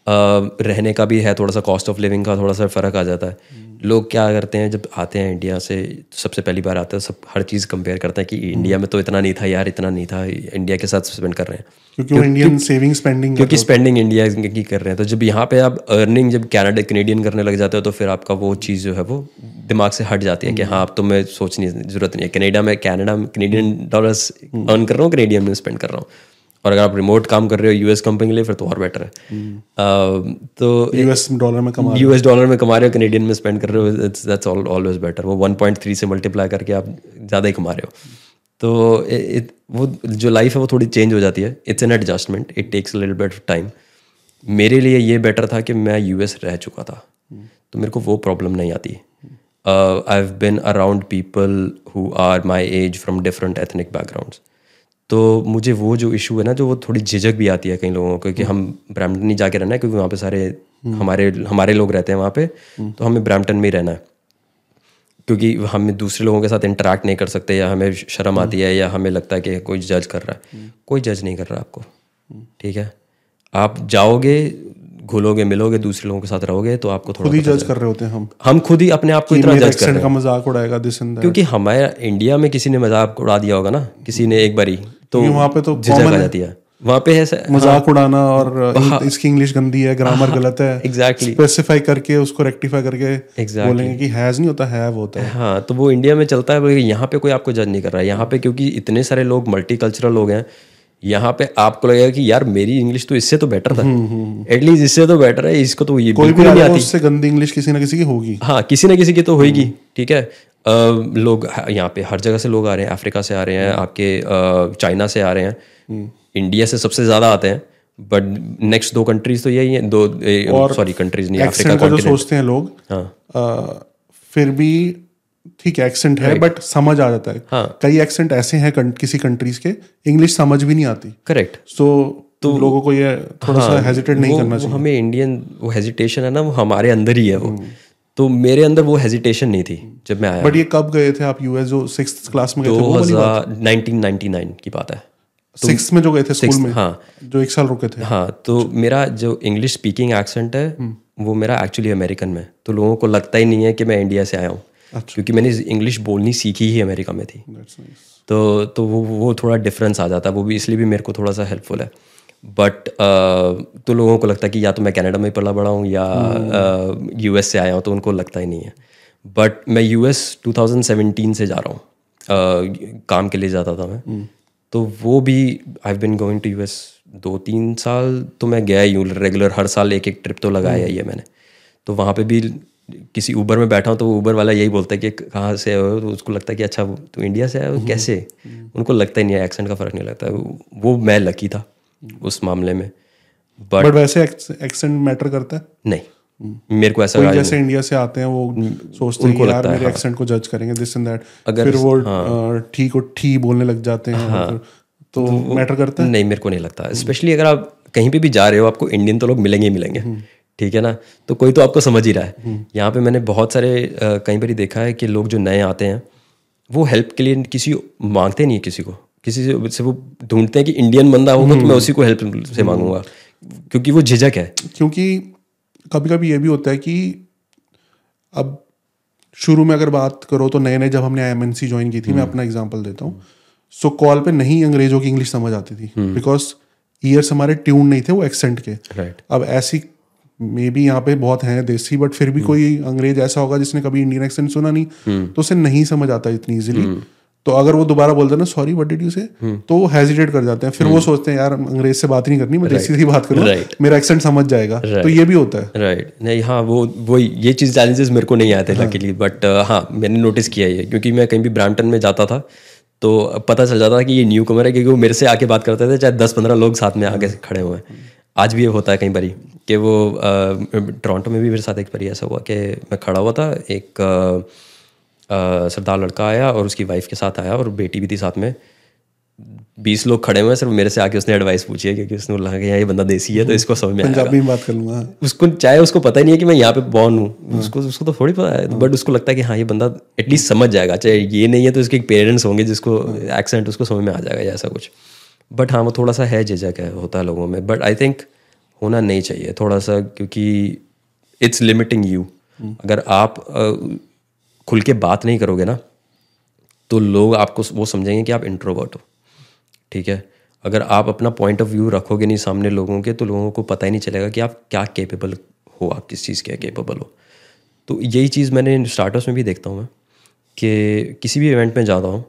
रहने का भी है थोड़ा सा कॉस्ट ऑफ़ लिविंग का थोड़ा सा फ़र्क आ जाता है। लोग क्या करते हैं जब आते हैं इंडिया से सबसे पहली बार आते हैं सब हर चीज़ कंपेयर करते हैं कि इंडिया में तो इतना नहीं था यार इतना नहीं था इंडिया के साथ स्पेंड कर रहे हैं। क्योंकि वो इंडियन सेविंग स्पेंडिंग क्योंकि स्पेंडिंग इंडिया की कर रहे हैं। तो जब यहाँ पे आप अर्निंग जब कनाडा कनेडियन करने लग जाते हो तो फिर आपका वो चीज़ जो है वो दिमाग से हट जाती है कि हाँ अब तो मैं सोचने की ज़रूरत नहीं है। कनेडा में कनाडा में कनेडियन डॉलर्स अर्न कर रहा हूँ कनेडियन में स्पेंड कर रहा हूँ। और अगर आप रिमोट काम कर रहे हो यूएस कंपनी के लिए फिर तो और बेटर है। अ, तो यूएस डॉलर में कमा यूएस डॉलर में कमा रहे हो कनेडियन में स्पेंड कर रहे हो दैट्स ऑलवेज बेटर वो 1.3 से मल्टीप्लाई करके आप ज़्यादा ही कमा रहे हो। तो it- वो जो लाइफ है वो थोड़ी चेंज हो जाती है। It's an adjustment it takes little bit of time मेरे लिए ये बेटर था कि मैं यूएस रह चुका था। तो मेरे को वो प्रॉब्लम नहीं आती। I have been around people who are my age from different ethnic backgrounds तो मुझे वो जो इशू है ना जो वो थोड़ी झिझक भी आती है कई लोगों को कि हम ब्रैम्पटन ही जाके रहना है क्योंकि वहाँ पे सारे हमारे हमारे लोग रहते हैं वहाँ पे तो हमें ब्रैम्पटन में ही रहना है। क्योंकि हम दूसरे लोगों के साथ इंटरेक्ट नहीं कर सकते या हमें शर्म आती है या हमें लगता है कि कोई जज कर रहा है। कोई जज नहीं कर रहा आपको। ठीक है? आप जाओगे घुलोगे मिलोगे दूसरे लोगों के साथ रहोगे तो आपको थोड़ा खुद ही जज कर रहे होते हैं हम। हम खुद ही अपने आप को इतना जज कर रहे का हैं। मज़ाक उड़ाएगा दिस क्योंकि हमारे इंडिया में किसी ने मज़ाक उड़ा दिया होगा ना किसी ने एक बारी तो वहाँ पे तो झिझक आ जाती है। वहाँ पे है मज़ाक हाँ, उड़ाना और इसकी इंग्लिश गंदी है ग्रामर हाँ, गलत है। एग्जैक्टली स्पेसिफाई करके उसको रेक्टिफाई करके Exactly. बोलेंगे कि हैज़ नहीं होता हैव होता है। हाँ तो वो इंडिया में चलता है यहाँ पे कोई आपको जज नहीं कर रहा है। यहाँ पे क्योंकि इतने सारे लोग मल्टी कल्चरल लोग हैं यहाँ पे आपको लगेगा कि यार मेरी इंग्लिश तो इससे तो बेटर था। एटलीस्ट इससे तो बेटर है इसको तो ये कोई भी नहीं आती। उससे गंदी इंग्लिश किसी ना किसी की होगी। हाँ किसी ना किसी की तो होएगी ठीक है? लोग यहाँ पे हर जगह से लोग आ रहे हैं अफ्रीका से आ रहे हैं आपके चाइना से आ रहे हैं। इंडिया से सबसे ज़्यादा आते हैं बट नेक्स्ट दो कंट्रीज़ तो यही है दो सॉरी कंट्रीज़ नहीं अफ्रीका जो सोचते हैं लोग हाँ। फिर भी ठीक है एक्सेंट है बट समझ आ जाता है। हाँ। कई एक्सेंट ऐसे हैं किसी कंट्रीज़ के इंग्लिश समझ भी नहीं आती। करेक्ट सो तो लोगों को ये थोड़ा सा हेजिटेट नहीं करना चाहिए। हमें इंडियन वो हेजिटेशन है ना वो हमारे अंदर ही है वो। तो मेरे अंदर वो हेजिटेशन नहीं थी जब मैं आया। बट ये कब गए थे आप यूएस जो सिक्स क्लास में गए थे? नाइनटीन नाइनटी नाइन की बात है। सिक्स में जो गए थे स्कूल में हाँ। जो एक साल रुके थे। हाँ तो मेरा जो इंग्लिश स्पीकिंग एक्सेंट है वो मेरा एक्चुअली अमेरिकन में तो लोगों को लगता ही नहीं है कि मैं इंडिया से आया हूँ। क्योंकि मैंने इंग्लिश बोलनी सीखी ही अमेरिका में थी। Nice. तो तो वो वो थोड़ा डिफरेंस आ जाता है वो भी इसलिए भी मेरे को थोड़ा सा हेल्पफुल है। बट uh, तो लोगों को लगता है कि या तो मैं कनाडा में ही पला बड़ा हूँ या यूएस से आया हूँ तो उनको लगता ही नहीं है। बट मैं यूएस 2017 से जा रहा हूँ। अ, काम के लिए जाता था मैं। तो वो भी I been going to US दो तीन साल तो मैं गया ही हूँ रेगुलर हर साल एक एक ट्रिप तो लगाया ही है मैंने। तो वहाँ पे भी किसी ऊबर में बैठा हूँ तो ऊबर वाला यही बोलता है कि कहाँ से हो? तो उसको लगता है कि अच्छा तू इंडिया से आया हो? कैसे? उनको लगता ही नहीं है एक्सेंट का फ़र्क नहीं लगता। वो मैं लकी था उस मामले में। बट बट वैसे एक्सेंट मैटर करता है? नहीं। मेरे को ऐसा जैसे इंडिया से आते हैं वो सोचते हैं यार मेरे एक्सेंट को जज करेंगे दिस एंड दैट अगर- फिर वो अ, ठीक और ठी बोलने लग जाते हैं और तो मैटर करता है? नहीं मेरे को नहीं लगता। स्पेशली अगर आप कहीं पे भी जा रहे हो आपको इंडियन तो लोग मिलेंगे ही मिलेंगे। ठीक है ना? तो कोई तो आपको समझ ही रहा है। यहाँ पे मैंने बहुत सारे अ, कई बार देखा है कि लोग जो नए आते हैं वो हेल्प के लिए किसी मांगते नहीं है किसी को। किसी से से वो ढूंढते हैं कि इंडियन बंदा होगा तो मैं उसी को हेल्प से मांगूँगा। क्योंकि वो झिझक है। क्योंकि कभी कभी ये भी होता है कि अब शुरू में अगर बात करो तो नए नए जब हमने आई एम ज्वाइन की थी मैं अपना एग्ज़ाम्पल देता हूँ। सो कॉल पे नहीं अंग्रेज़ों की इंग्लिश समझ आती थी। बिकॉज़ ईयर्स हमारे ट्यून नहीं थे वो एक्सेंट के। राइट अब ऐसी मे बी यहाँ पे बहुत हैं देसी बट फिर भी कोई अंग्रेज़ ऐसा होगा जिसने कभी इंडियन एक्सेंट सुना नहीं तो उसे नहीं समझ आता इतनी इजीली तो अगर वो दोबारा बोलते हैं ना सॉरी व्हाट डिड यू से तो वो हेजिटेट कर जाते हैं। फिर वो सोचते हैं यार अंग्रेज़ से बात नहीं करनी मैं देसी से ही बात करूँ। Right. मेरा एक्सेंट समझ जाएगा। तो ये भी होता है। राइट नहीं हाँ वो वो ये चीज़ चैलेंजेस मेरे को नहीं आते थे लकीली बट हाँ मैंने नोटिस किया ये क्योंकि मैं कहीं भी ब्रांटन में जाता था तो पता चल जाता था कि ये न्यू कमर है क्योंकि वो मेरे से आके बात करते थे चाहे दस पंद्रह लोग साथ में आके खड़े हुए हैं। आज भी ये होता है कई बारी कि वो टोरंटो में भी मेरे साथ एक बारी ऐसा हुआ कि मैं खड़ा हुआ था एक सरदार लड़का आया और उसकी वाइफ के साथ आया और बेटी भी थी साथ में। बीस लोग खड़े हुए हैं सिर्फ़ मेरे से आके उसने एडवाइस पूछी है क्योंकि उसने लगा कि यार ये बंदा देसी है तो इसको समझ में पंजाबी में बात कर लूँगा। उसको चाहे उसको पता ही नहीं है कि मैं यहाँ पे बॉर्न हूँ। उसको उसको तो थोड़ी पता है बट उसको लगता है कि हाँ ये बंदा एटलीस्ट समझ जाएगा। चाहे ये नहीं है तो उसके पेरेंट्स होंगे जिसको एक्सेंट उसको समझ में आ जाएगा या ऐसा कुछ। बट हाँ वो थोड़ा सा है झिझक है होता है लोगों में। बट आई थिंक होना नहीं चाहिए थोड़ा सा क्योंकि इट्स लिमिटिंग यू अगर आप खुल के बात नहीं करोगे ना तो लोग आपको वो समझेंगे कि आप इंट्रोवर्ट हो। ठीक है? अगर आप अपना पॉइंट ऑफ़ व्यू रखोगे नहीं सामने लोगों के तो लोगों को पता ही नहीं चलेगा कि आप क्या केपेबल हो आप किस चीज़ के केपेबल हो। तो यही चीज़ मैंने स्टार्टअप्स में भी देखता हूँ मैं कि किसी भी इवेंट में जाता हूँ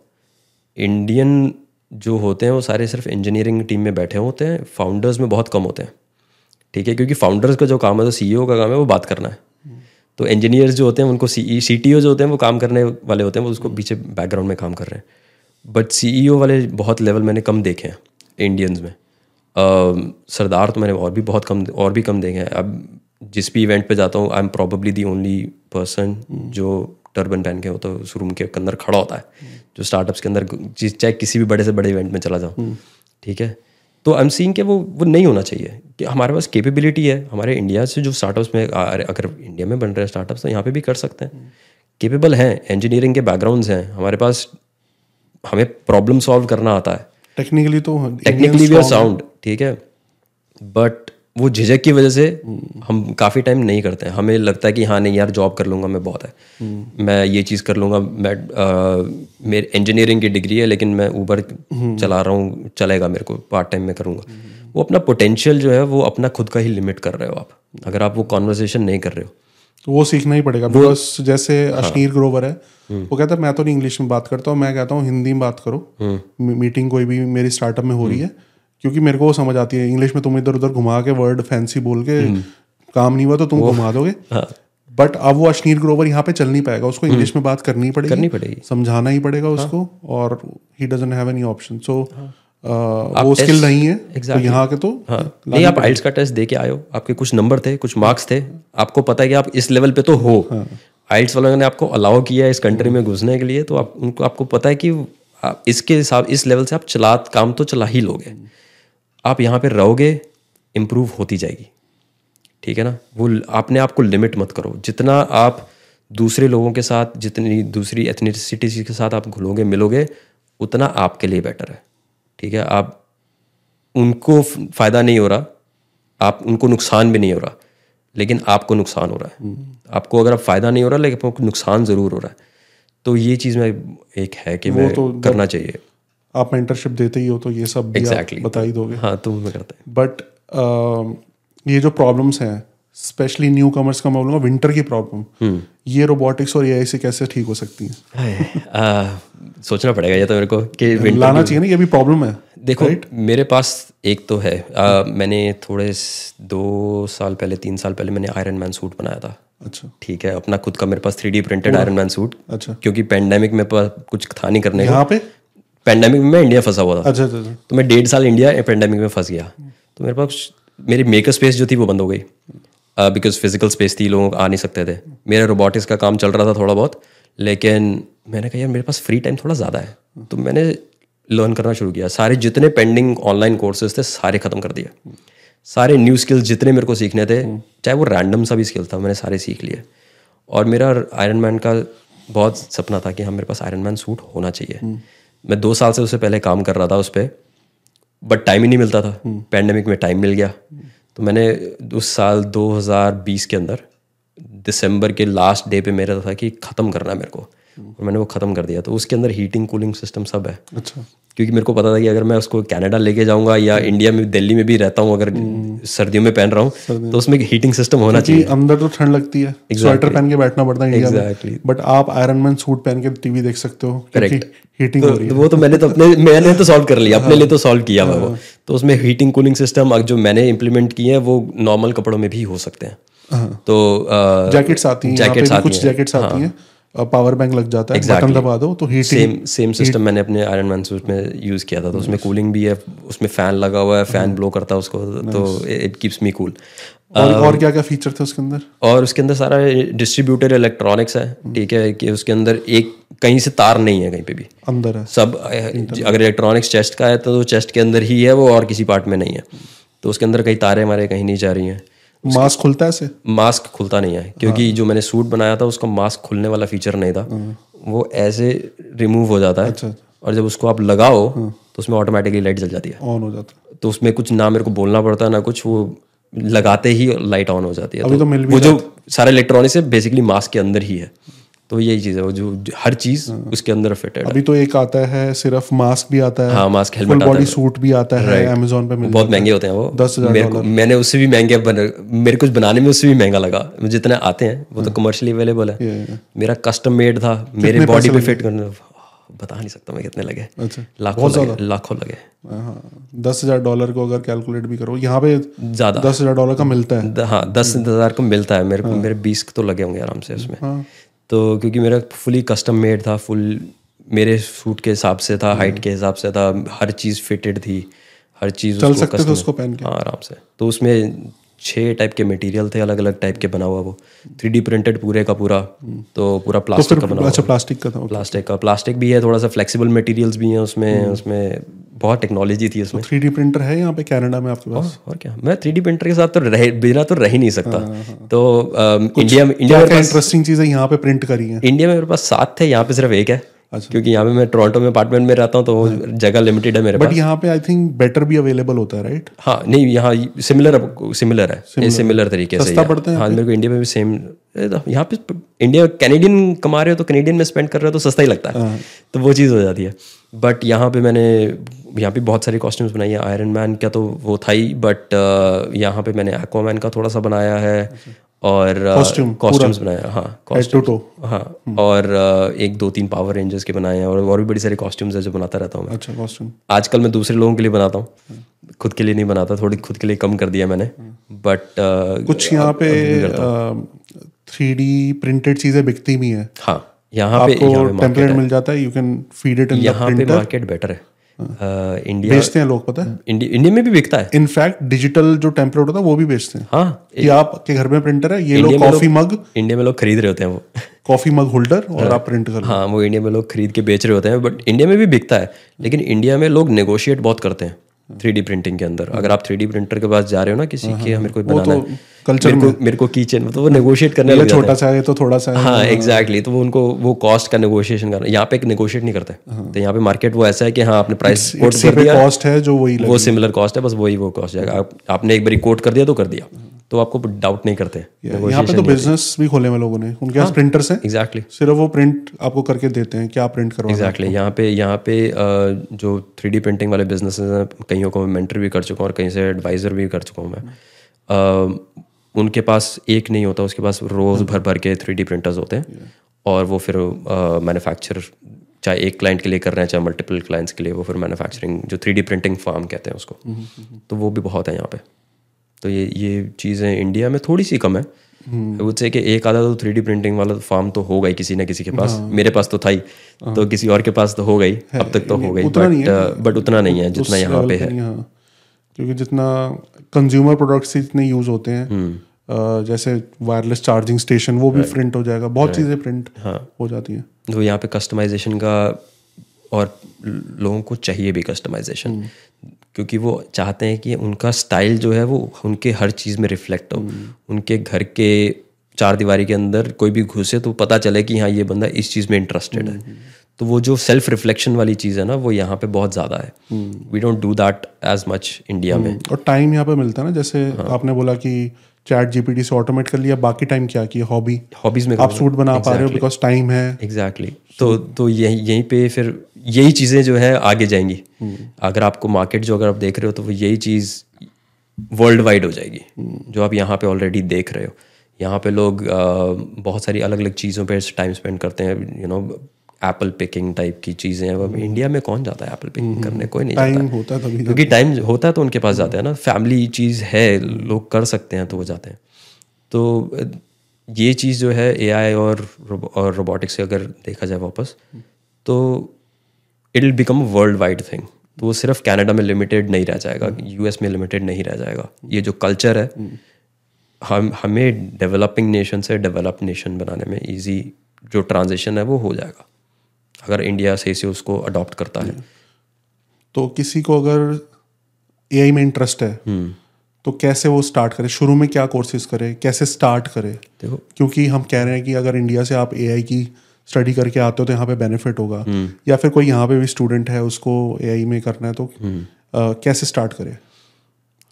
इंडियन जो होते हैं, वो सारे सिर्फ़ इंजीनियरिंग टीम में बैठे होते हैं फाउंडर्स में बहुत कम होते हैं। ठीक है? क्योंकि फाउंडर्स का जो काम है तो सीईओ का काम है, वो बात करना है। तो इंजीनियर्स जो होते हैं, उनको सी सी जो होते हैं, वो काम करने वाले होते हैं, वो उसको पीछे बैकग्राउंड में काम कर रहे हैं। बट सीईओ वाले बहुत लेवल मैंने कम देखे हैं इंडियंस में। सरदार तो मैंने और भी बहुत कम, और भी कम देखे हैं। अब जिस भी इवेंट पे जाता हूँ I am probably the only person जो टर्बन पहन के होता है, उस रूम के अंदर खड़ा होता है। जो स्टार्टअप्स के अंदर चाहे किसी भी बड़े से बड़े इवेंट में चला जाऊँ ठीक है? तो आई एम सीइंग के वो वो नहीं होना चाहिए। कि हमारे पास कैपेबिलिटी है हमारे इंडिया से जो स्टार्टअप्स में अगर इंडिया में बन रहे स्टार्टअप्स तो यहाँ पे भी कर सकते हैं। केपेबल हैं इंजीनियरिंग के बैकग्राउंड्स हैं हमारे पास हमें प्रॉब्लम सॉल्व करना आता है। टेक्निकली तो टेक्निकली वी आर साउंड ठीक है? बट वो झिझक की वजह से हम काफ़ी टाइम नहीं करते हैं। हमें लगता है कि हाँ नहीं यार जॉब कर लूँगा मैं बहुत है। मैं ये चीज़ कर लूँगा मैं अ, मेरे इंजीनियरिंग की डिग्री है लेकिन मैं ऊबर चला रहा हूँ चलेगा मेरे को पार्ट टाइम में करूँगा। वो अपना पोटेंशियल जो है वो अपना खुद का ही लिमिट कर रहे हो आप। अगर आप वो कॉन्वर्जेशन नहीं कर रहे हो। तो वो सीखना ही पड़ेगा। बिकॉज़ जैसे अश्नीर ग्रोवर है वो कहता है मैं तो नहीं इंग्लिश में बात करता हूँ मैं कहता हूँ हिंदी में बात करो। मीटिंग कोई भी मेरी स्टार्टअप में हो रही है क्योंकि मेरे को वो समझ आती है। इंग्लिश में तुम इधर उधर घुमा के वर्ड फैंसी बोल के काम नहीं हुआ तो तुम घुमा दोगे। (laughs) बट अब वो अश्नीर ग्रोवर यहाँ पे चल नहीं पाएगा। उसको इंग्लिश में बात करनी पड़ेगी। करनी पड़ेगी। समझाना ही पड़ेगा उसको और he doesn't have any option so वो स्किल नहीं है तो यहाँ के तो हाँ। नहीं आप आइल्स का टेस्ट दे के आए हो आपके कुछ नंबर थे कुछ मार्क्स थे। आपको पता है कि आप इस लेवल पे तो हो। आइल्स वालों ने आपको अलाउ किया है इस कंट्री में घुसने के लिए तो आप उनको आपको पता है कि आप इसके हिसाब इस लेवल से आप चला काम तो चला ही लोगे। आप यहाँ पर रहोगे इम्प्रूव होती जाएगी। ठीक है ना? वो आपने आपको लिमिट मत करो। जितना आप दूसरे लोगों के साथ जितनी दूसरी एथनिसिटी के साथ आप घुलोगे मिलोगे उतना आपके लिए बेटर है। ठीक है? आप उनको फ़ायदा नहीं हो रहा। आप उनको नुकसान भी नहीं हो रहा। लेकिन आपको नुकसान हो रहा है। आपको अगर आप फ़ायदा नहीं हो रहा लेकिन आपको नुकसान ज़रूर हो रहा है। तो ये चीज़ में एक है कि मैं तो करना चाहिए। आप मेंटरशिप देते ही हो तो ये सब भी Exactly. आप बता ही दोगे। हाँ तो मैं करता है। बट ये जो प्रॉब्लम्स हैं स्पेशली न्यू कमर्स का मैं बोलूँगा विंटर की प्रॉब्लम ये रोबोटिक्स और एआई से कैसे ठीक हो सकती है? आ, सोचना पड़ेगा ये तो मेरे को कि लाना चाहिए ना ये भी प्रॉब्लम है देखो right? मेरे पास एक तो है। आ, मैंने थोड़े दो साल पहले तीन साल पहले मैंने आयरन मैन सूट बनाया था। अच्छा। ठीक है अपना खुद का मेरे पास three D printed Iron Man suit अच्छा। क्योंकि पेंडेमिक में पास कुछ था नहीं करने यहाँ पे? पेंडेमिक में मैं इंडिया फंसा हुआ था। अच्छा अच्छा अच्छा। तो मैं डेढ़ साल इंडिया पेंडेमिक में फंस गया। तो मेरे पास मेरी मेकअप स्पेस जो थी वो बंद हो गई। बिकॉज़ फ़िज़िकल स्पेस थी लोग आ नहीं सकते थे। मेरा रोबोटिक्स का काम चल रहा था थोड़ा बहुत लेकिन मैंने कहा यार मेरे पास फ्री टाइम थोड़ा ज़्यादा है। तो मैंने लर्न करना शुरू किया। सारे जितने पेंडिंग ऑनलाइन कोर्सेज थे सारे ख़त्म कर दिए। सारे न्यू स्किल्स जितने मेरे को सीखने थे चाहे वो रैंडम सा भी स्किल था मैंने सारे सीख लिए। और मेरा आयरन मैन का बहुत सपना था कि हाँ मेरे पास आयरन मैन सूट होना चाहिए। मैं दो साल से उससे पहले काम कर रहा था उस पर बट टाइम ही नहीं मिलता था। पैंडमिक में टाइम मिल गया। तो मैंने उस साल 2020 के अंदर दिसंबर के लास्ट डे पे मेरा था कि ख़त्म करना है मेरे को। और मैंने वो ख़त्म कर दिया। तो उसके अंदर हीटिंग कूलिंग सिस्टम सब है। अच्छा। क्योंकि मेरे को पता था कि अगर मैं उसको कनाडा लेके जाऊँगा या इंडिया में दिल्ली में भी रहता हूँ अगर सर्दियों में पहन रहा हूँ तो उसमें हीटिंग सिस्टम होना चाहिए। अंदर तो ठंड लगती है। स्वेटर पहन के बैठना पड़ता है इंडिया Exactly. में बट आप आयरन मैन सूट पहन के टीवी देख सकते हो Correct. हीटिंग तो हो रही है। वो तो मैंने तो अपने मैंने तो सॉल्व कर लिया अपने लिए तो सॉल्व किया मैं वो। तो उसमें हीटिंग कूलिंग सिस्टम जो मैंने इम्प्लीमेंट किए हैं वो नॉर्मल कपड़ों में भी हो सकते हैं। तो जैकेट्स आती हैं जैकेट्स कुछ हैं। जैकेट्स आती हैं। पावर बैंक लग जाता है Exactly. बटन दबा दो तो हीटिंग सेम सेम सिस्टम मैंने अपने आयरन मैन सूट में यूज़ किया था तो उसमें कूलिंग भी है उसमें फ़ैन लगा हुआ है फ़ैन ब्लो करता है उसको तो इट कीप्स मी कूल और और क्या क्या फीचर थे उसके अंदर? और उसके अंदर सारा डिस्ट्रीब्यूटेड इलेक्ट्रॉनिक्स है ठीक है कि उसके अंदर एक कहीं से तार नहीं है कहीं पे भी। अंदर है। सब अगर इलेक्ट्रॉनिक्स चेस्ट का है तो चेस्ट के अंदर ही है वो और किसी पार्ट में नहीं है। तो उसके अंदर कहीं तारे हमारे कहीं नहीं जा रही हैं। मास्क खुलता है से मास्क खुलता नहीं है क्योंकि हाँ। जो मैंने सूट बनाया था उसका मास्क खुलने वाला फीचर नहीं था। वो ऐसे रिमूव हो जाता है अच्छा। और जब उसको आप लगाओ तो उसमें ऑटोमेटिकली लाइट जल जाती है। ऑन हो जाता है। तो उसमें कुछ ना मेरे को बोलना पड़ता है ना कुछ वो लगाते ही लाइट ऑन हो जाती है। तो भी वो जो सारे इलेक्ट्रॉनिक्स है बेसिकली मास्क के अंदर ही है। तो यही चीज़ है वो जो जो हर चीज़ उसके अंदर फिटेड है। अभी तो एक आता है सिर्फ़ मास्क भी आता है हाँ मास्क हेलमेट बॉडी सूट भी आता है अमेजोन पे मिल बहुत महँगे होते हैं वो। दस हज़ार मैंने उससे भी महँगे बन, मेरे कुछ बनाने में उससे भी महँगा लगा। जितने आते हैं वो तो कमर्शियली अवेलेबल है। मेरा कस्टम मेड था मेरे बॉडी पे फिट करने बता नहीं सकता मैं कितने लगे। अच्छा लाखों लगे लाखों लगे। हाँ दस हज़ार डॉलर को अगर कैलकुलेट भी करो यहाँ पे ज़्यादा। दस हज़ार डॉलर का मिलता है। हाँ दस हम्म। हज़ार को मिलता है। मेरे को मेरे बीस तो लगे होंगे आराम से उसमें। हाँ। तो क्योंकि मेरा फुली कस्टम मेड था फुल मेरे सूट के हिसाब से था हाइट के हिसाब से था हर चीज़ फिटेड थी हर चीज़ चल उसको सकते थे उसको पहन के। हाँ आराम से। तो उसमें छः टाइप के मटेरियल थे अलग अलग टाइप के बना हुआ वो। थ्री डी प्रिंटेड पूरे का पूरा तो पूरा तो प्लास्टिक फिर का बना हुआ। अच्छा प्लास्टिक का था प्लास्टिक का। प्लास्टिक भी है थोड़ा सा फ्लेक्सिबल मटेरियल्स भी हैं उसमें उसमें बहुत टेक्नोलॉजी थी उसमें। थ्री डी प्रिंटर है यहाँ पे कनाडा में आपके पास? और क्या? मैं थ्री डी प्रिंटर के साथ तो रह बिना तो रह ही नहीं सकता। तो इंडिया में इंडिया में इंटरेस्टिंग चीज़ें यहाँ पे प्रिंट करी हैं? इंडिया में मेरे पास सात थे यहाँ पे सिर्फ़ एक है। अच्छा। क्योंकि यहाँ पे मैं टोरंटो में अपार्टमेंट में रहता हूँ तो वो जगह लिमिटेड है मेरे बट यहाँ पे आई थिंक बेटर भी अवेलेबल होता है राइट हाँ नहीं यहाँ सिमिलर सिमिलर है। सिमिलर तरीके से पड़ता है हाँ मेरे को इंडिया में भी सेम यहाँ पे इंडिया कैनेडियन कमा रहे हो तो कैनेडियन में स्पेंड कर रहे हो तो सस्ता ही लगता हाँ। है। तो वो चीज़ हो जाती है। बट यहाँ पे मैंने यहाँ पे बहुत सारी कॉस्ट्यूम्स बनाई है। आयरन मैन का तो वो था ही बट यहाँ पे मैंने एक्वामैन का थोड़ा सा बनाया है। और कॉस्ट्यूम्स बनाया हाँ हेड हाँ और एक दो तीन पावर रेंजर्स के बनाए हैं और और भी बड़ी सारी कॉस्ट्यूम्स है जो बनाता रहता हूँ मैं। अच्छा कॉस्ट्यूम आजकल मैं दूसरे लोगों के लिए बनाता हूँ। खुद के लिए नहीं बनाता थोड़ी खुद के लिए कम कर दिया मैंने। बट कुछ यहाँ पे थ्री डी प्रिंटेड चीज़ें बिकती भी हैं। हाँ यहाँ पे टेम्पलेट मिल जाता है you can feed it in यहाँ पे मार्केट बेटर है। इंडिया बेचते हैं लोग पता है? इंडिया इंडिया में भी बिकता है। इनफैक्ट डिजिटल जो टेम्पलेट होता है वो भी बेचते हैं। हाँ कि आपके घर में प्रिंटर है ये लोग कॉफ़ी मग। इंडिया में लोग खरीद रहे होते हैं वो। कॉफ़ी मग होल्डर और आप प्रिंट कर हाँ वो इंडिया में लोग खरीद के बेच रहे होते हैं बट इंडिया में भी बिकता है। लेकिन इंडिया में लोग नेगोशिएट बहुत करते हैं। थ्री डी प्रिंटिंग के अंदर। अगर आप थ्री डी प्रिंटर के पास जा रहे हो ना किसी के मेरे को बनाना तो है। culture मेरे को मेरे को कीचन तो वो नेगोशिएट करने ये लग छोटा सा है तो थोड़ा सा है। हाँ एग्जैक्टली तो वो उनको वो कॉस्ट का नेगोशिएशन करना यहाँ पे नेगोशिएट नहीं करते। तो यहाँ पे मार्केट वो ऐसा है कि हाँ आपने प्राइस कोट कर दिया। कॉस्ट है जो वही वो सिमिलर कॉस्ट है बस वही वो कॉस्ट जाएगा आपने एक बारी कोट कर दिया तो कर दिया। तो आपको डाउट नहीं करते यहाँ पे तो बिज़नेस भी खोले हुए लोगों ने। उनके पास प्रिंटर्स हैं। एग्जैक्टली सिर्फ़ वो प्रिंट आपको करके देते हैं क्या प्रिंट करवाना एग्जैक्टली यहाँ पे यहाँ पे जो थ्री डी प्रिंटिंग वाले बिज़नेस हैं कईयों को मैं मेंटर भी कर चुका हूँ और कहीं से एडवाइज़र भी कर चुका हूँ मैं। uh, उनके पास एक नहीं होता उसके पास रोज़ भर भर के थ्री डी प्रिंटर्स होते हैं। और वो फिर मैन्युफैक्चर चाहे एक क्लाइंट के लिए कर रहे हैं चाहे मल्टीपल क्लाइंट्स के लिए वो फिर मैन्युफैक्चरिंग जो थ्री प्रिंटिंग फार्म कहते हैं उसको। तो वो भी बहुत है यहाँ पे। तो ये ये चीज़ें इंडिया में थोड़ी सी कम है। वो से कि एक आधा तो थ्री डी प्रिंटिंग वाला फार्म तो होगा ही किसी ना किसी के पास। मेरे पास तो था ही। तो किसी और के पास तो हो गई। अब तक तो हो गई बट बट उतना नहीं है जितना यहाँ पे है। हाँ क्योंकि जितना कंज्यूमर प्रोडक्ट्स इतने यूज़ होते हैं अ, जैसे वायरलेस चार्जिंग स्टेशन वो भी प्रिंट हो जाएगा। बहुत चीज़ें प्रिंट हाँ। हो जाती हैं। तो यहाँ पे कस्टमाइजेशन का और लोगों को चाहिए भी कस्टमाइजेशन क्योंकि वो चाहते हैं कि उनका स्टाइल जो है वो उनके हर चीज़ में रिफ्लेक्ट हो। उनके घर के चार दीवारी के अंदर कोई भी घुसे तो पता चले कि हाँ ये बंदा इस चीज़ में इंटरेस्टेड है। तो वो जो सेल्फ रिफ्लेक्शन वाली चीज़ है ना वो यहाँ पे बहुत ज़्यादा है। We don't do that as much India में। और टाइम यहाँ पे मिलता है ना जैसे हाँ. आपने बोला कि चैट जीपीटी से ऑटोमेट कर लिया बाकी टाइम क्या किया? हॉबी हॉबीज़ में आप सूट बना exactly. पा रहे हो बिकॉज़ टाइम है। Exactly exactly. तो तो यही यहीं पे फिर यही चीज़ें जो है आगे जाएँगी। अगर आपको मार्केट जो अगर आप देख रहे हो तो वो यही चीज़ वर्ल्ड वाइड हो जाएगी। जो आप यहाँ पे ऑलरेडी देख रहे हो। यहाँ पे लोग अ, बहुत सारी अलग अलग चीज़ों पे टाइम स्पेंड करते हैं you know apple picking type की चीज़ें हैं। अब इंडिया में कौन जाता है एप्पल पिकिंग करने? कोई नहीं जाता। होता तभी क्योंकि टाइम होता है तो उनके पास जाते हैं ना। फैमिली चीज़ है लोग कर सकते हैं तो वो जाते हैं। तो ये चीज़ जो है एआई और और रोबोटिक्स से अगर देखा जाए वापस तो it will become world wide thing तो वो सिर्फ़ कनाडा में लिमिटेड नहीं रह जाएगा यूएस में लिमिटेड नहीं रह जाएगा। ये जो कल्चर है हम हमें डेवलपिंग नेशन से डेवलप नेशन बनाने में इजी जो ट्रांजिशन है वो हो जाएगा। अगर इंडिया सही से उसको अडॉप्ट करता है। तो किसी को अगर एआई में इंटरेस्ट है तो कैसे वो स्टार्ट करे? शुरू में क्या कोर्सेज करे? कैसे स्टार्ट करे? देखो। क्योंकि हम कह रहे हैं कि अगर इंडिया से आप एआई की स्टडी करके आते हो तो यहाँ पे बेनिफिट होगा। या फिर कोई यहाँ पे भी स्टूडेंट है उसको एआई में करना है तो अ, कैसे स्टार्ट करे?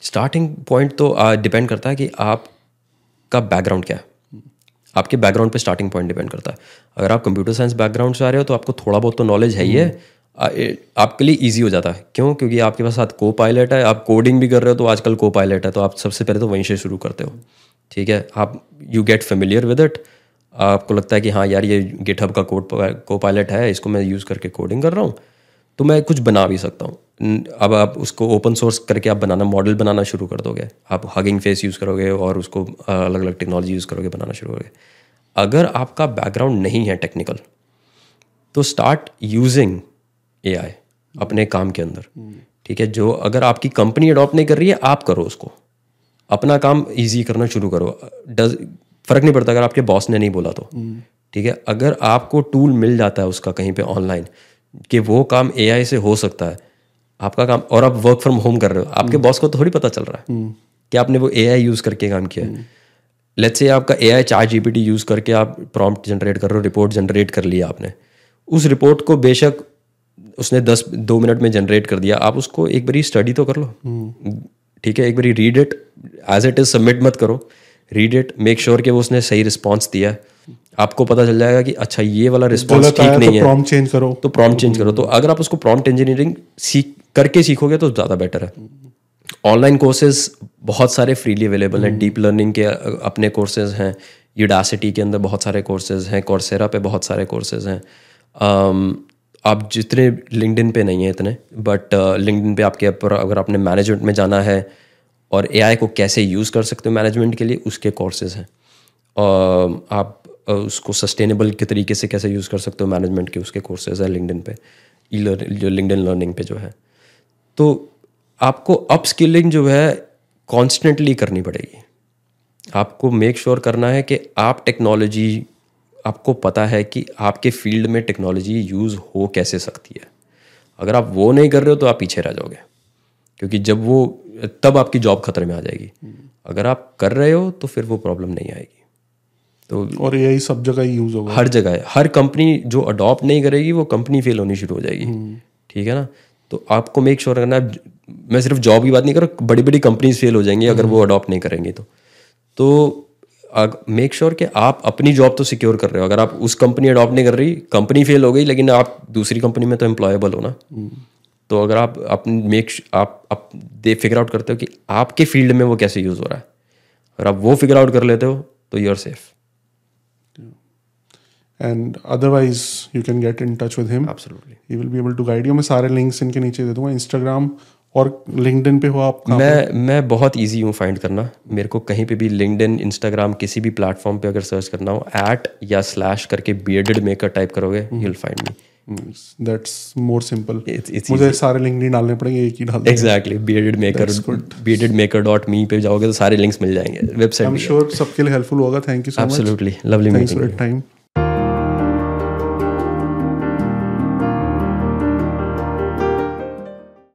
स्टार्टिंग पॉइंट तो डिपेंड करता है कि आपका बैकग्राउंड क्या है। आपके बैकग्राउंड पे स्टार्टिंग पॉइंट डिपेंड करता है। अगर आप कंप्यूटर साइंस बैकग्राउंड से आ रहे हो तो आपको थोड़ा बहुत तो नॉलेज है ही है। आपके लिए इजी हो जाता है। क्यों? क्योंकि आपके पास साथ को पायलट है, आप कोडिंग भी कर रहे हो तो आजकल को पायलट है तो आप सबसे पहले तो वहीं से शुरू करते हो। ठीक है? आप you get familiar with it आपको लगता है कि हाँ यार, ये गिटहब का कोड को पायलट है, इसको मैं यूज़ करके कोडिंग कर रहा हूँ। तो मैं कुछ बना भी सकता हूँ। अब आप उसको ओपन सोर्स करके आप बनाना मॉडल बनाना शुरू कर दोगे। आप हगिंग फेस यूज़ करोगे और उसको अलग अलग टेक्नोलॉजी यूज़ करोगे, बनाना शुरू करोगे। अगर आपका बैकग्राउंड नहीं है टेक्निकल तो स्टार्ट यूजिंग एआई अपने काम के अंदर। ठीक है? जो अगर आपकी कंपनी अडॉप्ट नहीं कर रही है, आप करो उसको। अपना काम ईजी करना शुरू करो। डज फ़र्क नहीं पड़ता अगर आपके बॉस ने नहीं बोला तो। ठीक है? अगर आपको टूल मिल जाता है उसका कहीं पे ऑनलाइन कि वो काम एआई से हो सकता है आपका काम और आप वर्क फ्रॉम होम कर रहे हो। आपके बॉस को थोड़ी पता चल रहा है कि आपने वो एआई यूज़ करके काम किया है। लेट्स से आपका ए आई चार जीपीटी यूज़ करके आप प्रॉम्प्ट जनरेट कर रहे हो रिपोर्ट जनरेट कर लिया आपने। उस रिपोर्ट को बेशक उसने दस दो मिनट में जनरेट कर दिया। आप उसको एक बारी स्टडी तो कर लो। ठीक है एक बारी read it as it is submit मत करो। रीड इट मेक श्योर कि वो उसने सही रिस्पॉन्स दिया। है आपको पता चल जाएगा कि अच्छा ये वाला रिस्पॉन्स ठीक आया नहीं तो है। प्रॉम्प्ट चेंज करो। तो प्रॉम्प्ट चेंज करो। तो अगर आप उसको प्रॉम्प्ट इंजीनियरिंग सीख करके सीखोगे तो ज़्यादा बेटर है। ऑनलाइन कोर्सेज बहुत सारे फ्रीली अवेलेबल हैं। डीप लर्निंग के अपने कोर्सेज हैं। यूडासिटी के अंदर बहुत सारे कोर्सेज हैं। कोर्सेरा पे बहुत सारे कोर्सेज हैं। Um, आप जितने लिंक्डइन पे नहीं हैं इतने बट लिंक्डइन पे आपके ऊपर अगर आपने मैनेजमेंट में जाना है और एआई को कैसे यूज़ कर सकते हो मैनेजमेंट के लिए, उसके कोर्सेज हैं। आप उसको सस्टेनेबल के तरीके से कैसे यूज़ कर सकते हो मैनेजमेंट के उसके कोर्सेज हैं लिंक्डइन पे। ई जो लिंक्डइन लर्निंग पे जो है। तो आपको अप स्किलिंग जो है कॉन्स्टेंटली करनी पड़ेगी। आपको मेक श्योर sure करना है कि आप टेक्नोलॉजी आपको पता है कि आपके फ़ील्ड में टेक्नोलॉजी यूज़ हो कैसे सकती है। अगर आप वो नहीं कर रहे हो तो आप पीछे रह जाओगे। क्योंकि जब वो तब आपकी जॉब खतरे में आ जाएगी। अगर आप कर रहे हो तो फिर वो प्रॉब्लम नहीं आएगी। तो और यही सब जगह यूज़ होगा। हर जगह हर कंपनी जो अडॉप्ट नहीं करेगी वो कंपनी फेल होनी शुरू हो जाएगी। ठीक है ना? तो आपको मेक श्योर करना है मैं सिर्फ़ जॉब की बात नहीं कर रहा बड़ी बड़ी कंपनीज़ फेल हो जाएँगी अगर वो अडॉप्ट नहीं करेंगी तो। तो मेक श्योर कि आप अपनी जॉब तो सिक्योर कर रहे हो। अगर आप उस कंपनी अडॉप्ट नहीं कर रही कंपनी फेल हो गई लेकिन आप दूसरी कंपनी में तो एम्प्लॉयबल हो ना। तो अगर आप अपनी मेक आप आप दे फिगर आउट करते हो कि आपके फ़ील्ड में वो कैसे यूज़ हो रहा है। अगर आप वो फिगर आउट कर लेते हो तो you are safe and otherwise you can get in touch with him absolutely he will be able to guide you मैं सारे लिंक्स इनके नीचे दे दूँगा इंस्टाग्राम और लिंक्डइन पे हो आप मैं मैं बहुत ईजी हूँ फाइंड करना। मेरे को कहीं पे भी लिंक्डइन इंस्टाग्राम किसी भी प्लेटफॉर्म पे अगर सर्च करना हो एट या स्लैश करके बियर्डेड मेकर टाइप करोगे you will find me that's more simple It's- it's मुझे सारे लिंक नहीं डालने पड़ेंगे एक ही डाल exactly Bearded Maker Bearded Maker dot me पे जाओगे तो सारे लिंक्स मिल जाएँगे। आई एम वेबसाइट श्योर सबके लिए हेल्पफुल होगा। Thank you so much absolutely lovely thanks for time